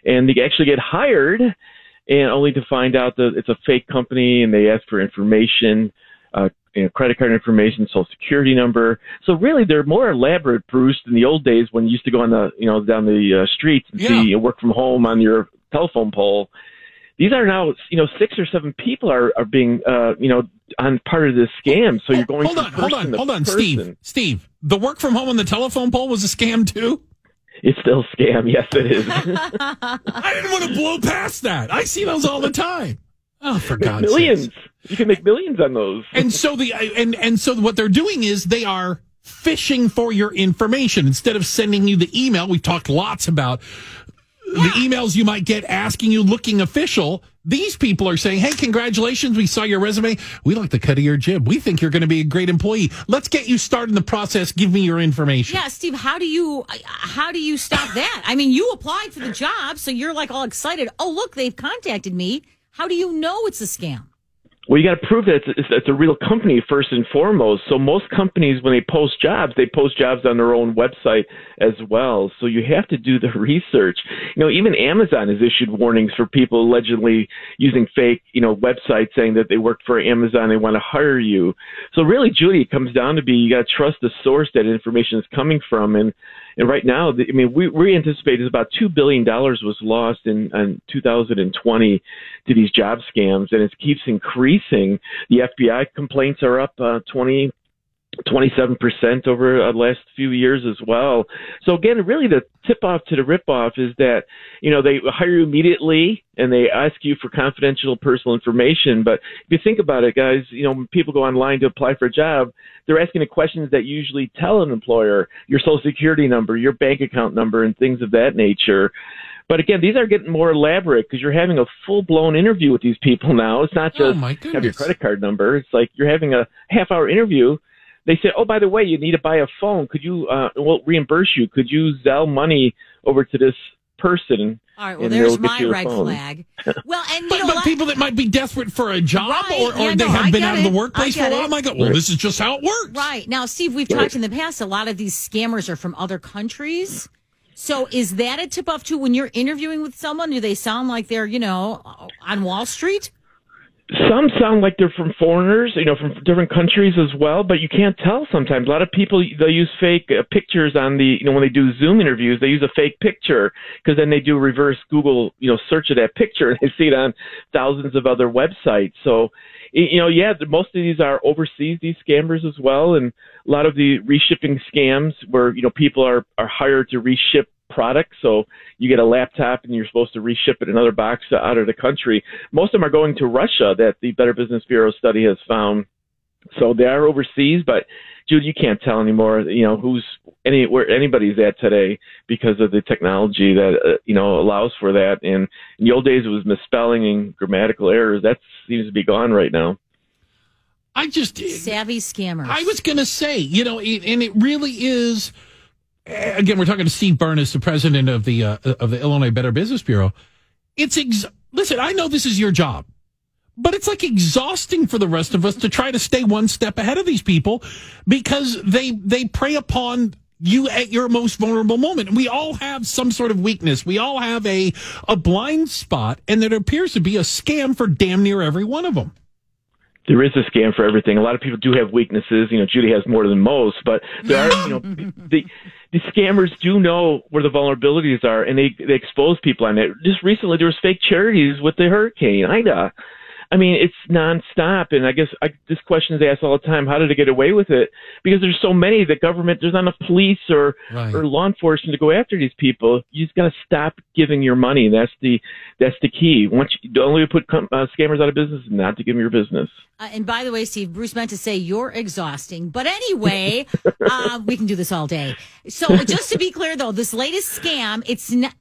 and they actually get hired, and only to find out that it's a fake company, and they ask for information. Uh, you know, credit card information, social security number. So really, they're more elaborate, Bruce, than the old days when you used to go on the, you know, down the uh, streets and Yeah. see you work from home on your telephone pole. These are now, you know, six or seven people are are being, uh, you know, on part of this scam. So you're going Hold on, hold on, hold on, person. Steve. Steve, the work from home on the telephone pole was a scam too. It's still a scam. Yes, it is. I didn't want to blow past that. I see those all the time. Oh, for God's millions. sakes. You can make millions on those. And so the and and so what they're doing is they are fishing for your information instead of sending you the email. We've talked lots about the emails you might get asking you looking official. These people are saying, "Hey, congratulations! We saw your resume. We like the cut of your jib. We think you're going to be a great employee. Let's get you started in the process. Give me your information." Yeah, Steve, how do you how do you stop that? I mean, you applied for the job, so you're like all excited. Oh, look, they've contacted me. How do you know it's a scam? Well, you got to prove that it's, it's, a real company first and foremost. So most companies, when they post jobs, they post jobs on their own website as well. So you have to do the research. You know, even Amazon has issued warnings for people allegedly using fake, you know, websites saying that they work for Amazon, they want to hire you. So really, Judy, it comes down to be you got to trust the source that information is coming from, and and right now, I mean, we, we anticipate is about two billion dollars was lost in, in 2020 to these job scams, and it keeps increasing. The FBI complaints are up uh, 20. 27% over uh, the last few years as well. So again, really the tip off to the rip off is that, you know, they hire you immediately and they ask you for confidential personal information. But if you think about it, guys, you know, when people go online to apply for a job, they're asking the questions that usually tell an employer your social security number, your bank account number, and things of that nature. But again, these are getting more elaborate because you're having a full blown interview with these people now. It's not just Oh, just my have your credit card number. It's like you're having a half hour interview. They said, "Oh, by the way, you need to buy a phone. Could you? Uh, we'll reimburse you. Could you Zelle money over to this person?" All right, well, there's my red phone. flag. Well, and you But, know, but what? people that might be desperate for a job Right, or, or yeah, they no, have I been get out of the workplace for a while it. might go, well, this is just how it works. Right. Now, Steve, we've talked in the past, a lot of these scammers are from other countries. So is that a tip off too when you're interviewing with someone? Do they sound like they're, you know, on Wall Street? Some sound like they're from foreigners, you know, from different countries as well, but you can't tell sometimes. A lot of people they use fake uh, pictures on the, you know, when they do Zoom interviews, they use a fake picture because then they do reverse Google, you know, search of that picture and they see it on thousands of other websites. So, you know, yeah, most of these are overseas these scammers as well, and a lot of the reshipping scams where you know people are are hired to reship products. So you get a laptop and you're supposed to reship it another box out of the country. Most of them are going to Russia that the Better Business Bureau study has found. So they are overseas, but Jude, you can't tell anymore. You know who's any where anybody's at today because of the technology that uh, you know allows for that. And in the old days, it was misspelling and grammatical errors. That seems to be gone right now. I just savvy scammers. I was going to say, you know, it, and it really is. Again, we're talking to Steve Bernas, the president of the uh, of the Illinois Better Business Bureau. It's ex- listen. I know this is your job, but it's like exhausting for the rest of us to try to stay one step ahead of these people because they they prey upon you at your most vulnerable moment. We all have some sort of weakness. We all have a a blind spot, and there appears to be a scam for damn near every one of them. there is a scam for everything. A lot of people do have weaknesses. You know, Judy has more than most, but there are, you know, the the scammers do know where the vulnerabilities are, and they they expose people on it. Just recently, there was fake charities with the hurricane Ida. I mean, it's nonstop, and I guess I, this question is asked all the time: How did they get away with it? Because there's so many. The government, there's not enough police or Right. or law enforcement to go after these people. You just got to stop giving your money. That's the that's the key. Once you, the only way to put com- uh, scammers out of business is not to give them your business. Uh, and by the way, Steve, Bruce meant to say you're exhausting. But anyway, uh, we can do this all day. So just to be clear, though, this latest scam, it's not,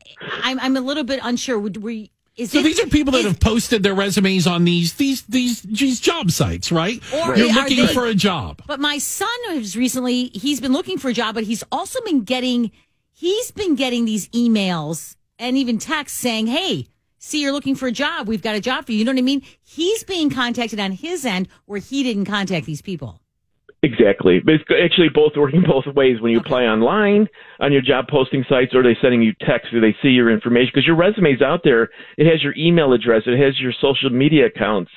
I'm, I'm a little bit unsure. Would we, is So it, these are people that have posted their resumes on these these these, these job sites, right? Or You're looking they- for a job. But my son has recently, he's been looking for a job, but he's also been getting, he's been getting these emails and even texts saying, Hey, see, you're looking for a job. We've got a job for you. You know what I mean? He's being contacted on his end where he didn't contact these people. Exactly. But it's actually both working both ways. When you apply online on your job posting sites, or they sending you texts, Do they see your information because your resume's out there. It has your email address. It has your social media accounts.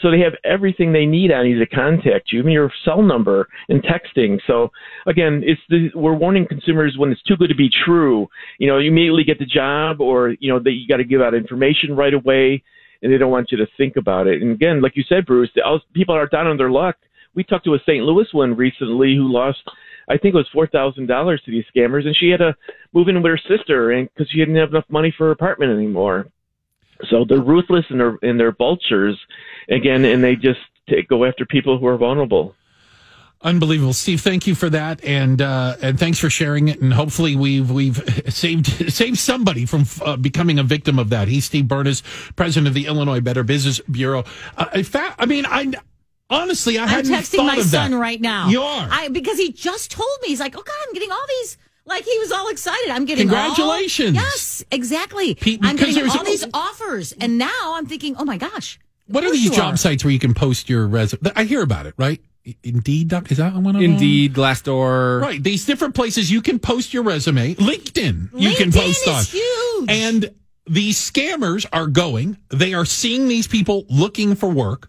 So they have everything they need on you to contact you, even your cell number and texting. So again, it's the, we're warning consumers when it's too good to be true. You know, you immediately get the job, or you know that you got to give out information right away, and they don't want you to think about it. And again, like you said, Bruce, the, people are down on their luck. We talked to a St. Louis one recently who lost, I think it was four thousand dollars to these scammers, and she had to move in with her sister, and because she didn't have enough money for her apartment anymore. So they're ruthless and they're and they're vultures, again, and they just take, go after people who are vulnerable. Unbelievable, Steve. Thank you for that, and uh, and thanks for sharing it. And hopefully, we've we've saved saved somebody from uh, becoming a victim of that. He's Steve Bernas, president of the Illinois Better Business Bureau. Uh, in fact, I mean, I honestly, I I'm hadn't texting thought my of son that. right now. You are. I because he just told me he's like, oh God, I'm getting all these. Like he was all excited. I'm getting all- Congratulations. yes, exactly. Pete, I'm because getting there's- all these offers, and now I'm thinking, oh my gosh, What are course these you job sites where you can post your resume? I hear about it, right? Indeed, doc- is that one of them? Indeed, Glassdoor. Right. These different places you can post your resume. LinkedIn, you can LinkedIn post is on. huge. And these scammers are going, they are seeing these people looking for work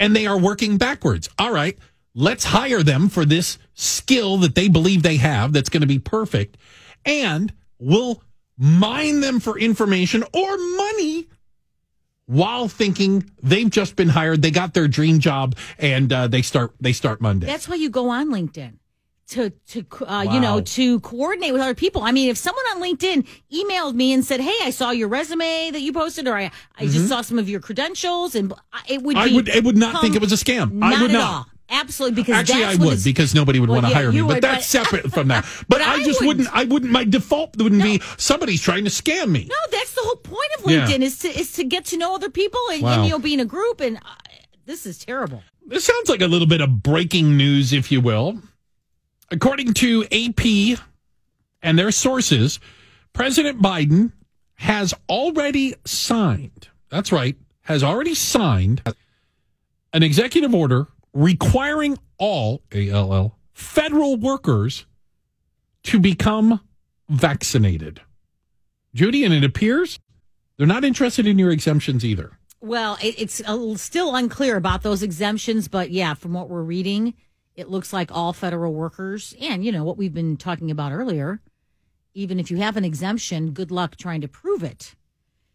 and they are working backwards. All right, let's hire them for this skill that they believe they have that's going to be perfect. And we'll mine them for information or money while thinking they've just been hired, they got their dream job, and uh, they start they start Monday. That's why you go on LinkedIn to to uh, Wow. you know to coordinate with other people. I mean, if someone on LinkedIn emailed me and said, "Hey, I saw your resume that you posted, or I, I Mhm. just saw some of your credentials," and it would I would I would not think it was a scam. I would at not. all. Absolutely, because Actually, I would because nobody would Well, want to yeah, hire me. you But that's separate from that. But, But I I just wouldn't. wouldn't. I wouldn't. My default wouldn't be somebody's trying to scam me. No, that's the whole point of Yeah. LinkedIn is to is to get to know other people and, Wow. and you know be in a group. And uh, this is terrible. This sounds like a little bit of breaking news, if you will. According to AP and their sources, President Biden has already signed. That's right, has already signed an executive order requiring all ALL federal workers to become vaccinated. Judy, and it appears they're not interested in your exemptions either. Well, it, it's uh, still unclear about those exemptions, but yeah, from what we're reading, it looks like all federal workers, and you know what we've been talking about earlier. Even if you have an exemption, good luck trying to prove it.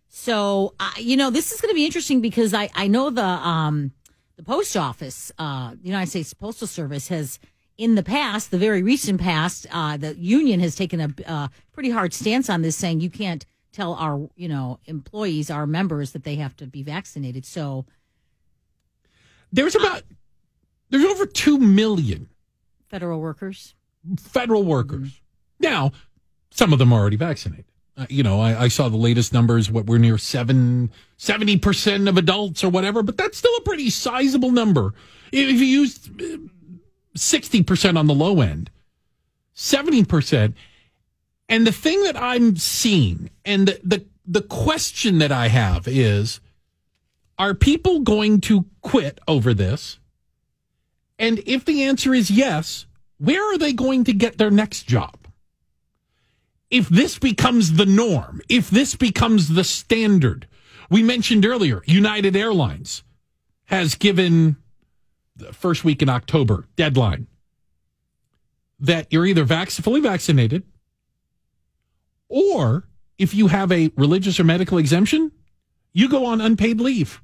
So, uh, you know, this is going to be interesting because I I know the um the post office, uh, the United States Postal Service has in the past, the very recent past, uh, the union has taken a uh, pretty hard stance on this, saying you can't tell our you know employees, our members, that they have to be vaccinated. So There's about there's over two million federal workers. federal workers. Now, some of them are already vaccinated. Uh, you know, I, I saw the latest numbers. What we're near seven, 70 percent of adults or whatever, but that's still a pretty sizable number. If you use sixty percent on the low end, seventy percent, and the thing that I'm seeing, and the, the the question that I have is, are people going to quit over this? And if the answer is yes, where are they going to get their next job? If this becomes the norm, if this becomes the standard, we mentioned earlier, United Airlines has given the first week in October deadline. that you're either vac- fully vaccinated or if you have a religious or medical exemption, you go on unpaid leave.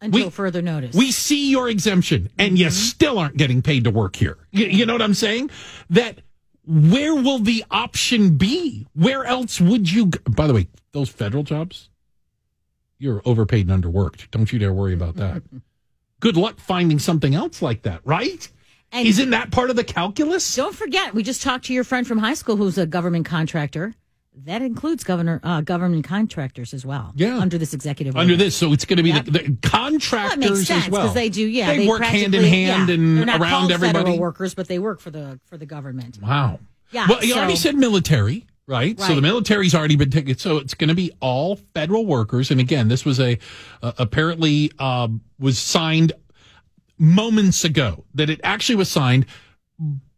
Until We- further notice. We see your exemption and you mm-hmm. still aren't getting paid to work here. You, you know what I'm saying? That where will the option be? Where else would you? Go? By the way, those federal jobs, you're overpaid and underworked. Don't you dare worry about that. Good luck finding something else like that, right? And- Isn't that part of the calculus? Don't forget, we just talked to your friend from high school who's a government contractor. That includes governor uh, government contractors as well. Yeah. under this executive order. Under this, so it's going to be Yep. the, the Well, contractors makes sense as well because they do. Yeah, they, work hand in hand yeah, and not around everybody. Federal workers, but they work for the for the government. Wow. Yeah, Well, you so- already said military, right? So the military's already been taken. So it's going to be all federal workers. And again, this was a uh, apparently uh, was signed moments ago. That it actually was signed.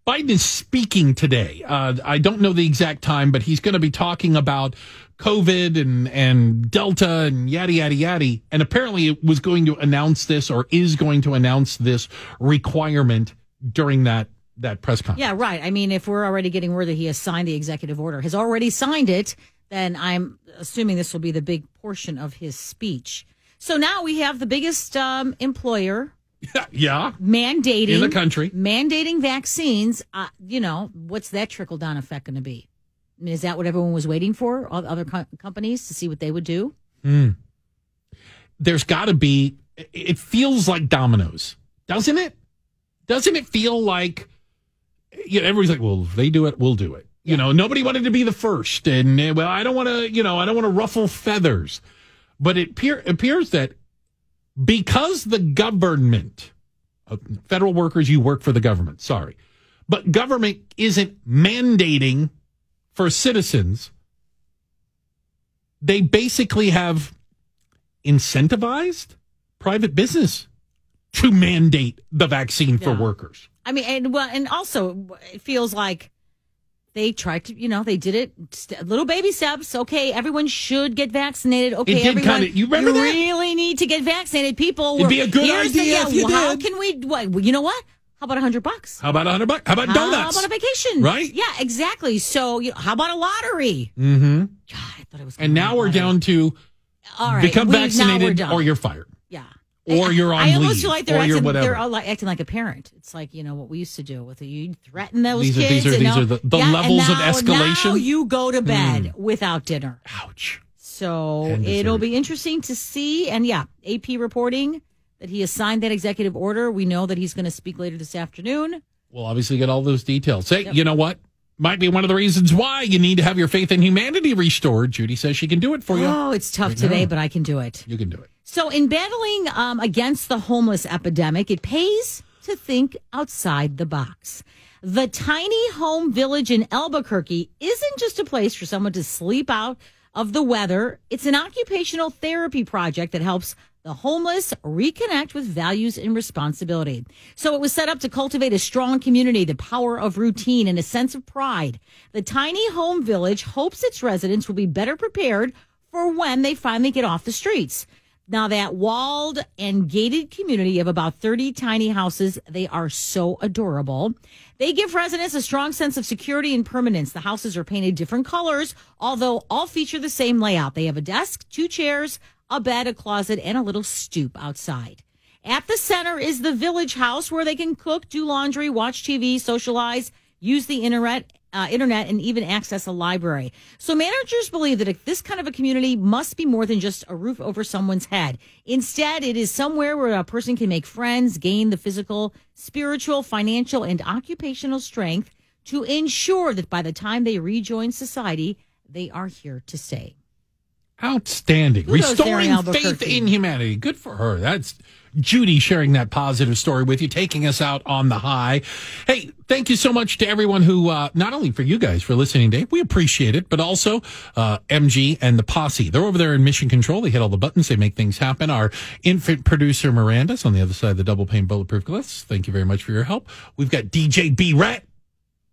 Biden is speaking today. Uh, I don't know the exact time, but he's going to be talking about COVID and and Delta and yada yada yada. And apparently, it was going to announce this or is going to announce this requirement during that that press conference. Yeah, right. I mean, if we're already getting word that he has signed the executive order, has already signed it, then I'm assuming this will be the big portion of his speech. So now we have the biggest um, employer yeah. mandating In the country. mandating vaccines. Uh, you know, what's that trickle down effect going to be? I mean, is that what everyone was waiting for? All other co- companies to see what they would do? Hmm. There's got to be. It feels like dominoes, doesn't it? Doesn't it feel like? You know, everybody's like, "Well, if they do it, we'll do it." You know, nobody wanted to be the first, and uh, well, I don't want to. You know, I don't want to ruffle feathers, but it appear, appears that because the government, uh, federal workers, you work for the government. Sorry, but government isn't mandating for citizens. They basically have incentivized private business to mandate the vaccine for workers. I mean, and well, and also it feels like they tried to, you know, they did it st- little baby steps. Okay, everyone should get vaccinated. Okay, did everyone, kinda- you remember that? really need to get vaccinated. People, It'd be a good here's the- idea yeah, if you How did. can we? What, well, you know what? How about a hundred bucks? How about a hundred bucks? How about donuts? How about a vacation? Right? Yeah, exactly. So, you know, how about a lottery? Mm-hmm. God, I thought it was. And now we're down to All right, become we- vaccinated or you're fired. Or you're on I almost leave, feel like they're acting, they're all like acting like a parent. It's like you know what we used to do with it. You threaten those These are- kids. these are- these are the- the yeah, levels of escalation? Now you go to bed Hmm. without dinner. Ouch. So it'll be interesting to see. And yeah, AP reporting that he has signed that executive order. We know that he's going to speak later this afternoon. We'll obviously get all those details. Hey, you know what? Might be one of the reasons why you need to have your faith in humanity restored. Judy says she can do it for you. Oh, it's tough Right today, now. but I can do it. You can do it. So, in battling um, against the homeless epidemic, it pays to think outside the box. The tiny home village in Albuquerque isn't just a place for someone to sleep out of the weather, it's an occupational therapy project that helps the homeless reconnect with values and responsibility. So it was set up to cultivate a strong community, the power of routine, and a sense of pride. The tiny home village hopes its residents will be better prepared for when they finally get off the streets. Now, that walled and gated community of about 30 tiny houses, they are so adorable. They give residents a strong sense of security and permanence. The houses are painted different colors, although all feature the same layout. They have a desk, two chairs, a bed, a closet, and a little stoop outside. At the center is the village house where they can cook, do laundry, watch TV, socialize, use the internet, uh, internet, and even access a library. So managers believe that this kind of a community must be more than just a roof over someone's head. Instead, it is somewhere where a person can make friends, gain the physical, spiritual, financial, and occupational strength to ensure that by the time they rejoin society, they are here to stay. Outstanding. Restoring in faith in humanity. Good for her. That's Judy sharing that positive story with you, taking us out on the high. Hey, thank you so much to everyone who, uh, not only for you guys for listening today, we appreciate it, but also uh, MG and the posse. They're over there in mission control. They hit all the buttons. They make things happen. Our infant producer Miranda's on the other side of the double pane bulletproof glass. Thank you very much for your help. We've got DJ B Rat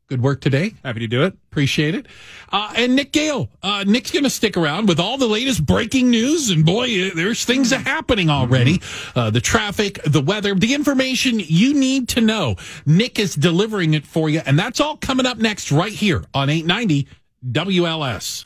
Good work today. Happy to do it. Appreciate it. Uh, and Nick Gale. Uh, Nick's going to stick around with all the latest breaking news. And boy, uh, there's things happening already. Uh, the traffic, the weather, the information you need to know. Nick is delivering it for you. And that's all coming up next right here on 890 WLS.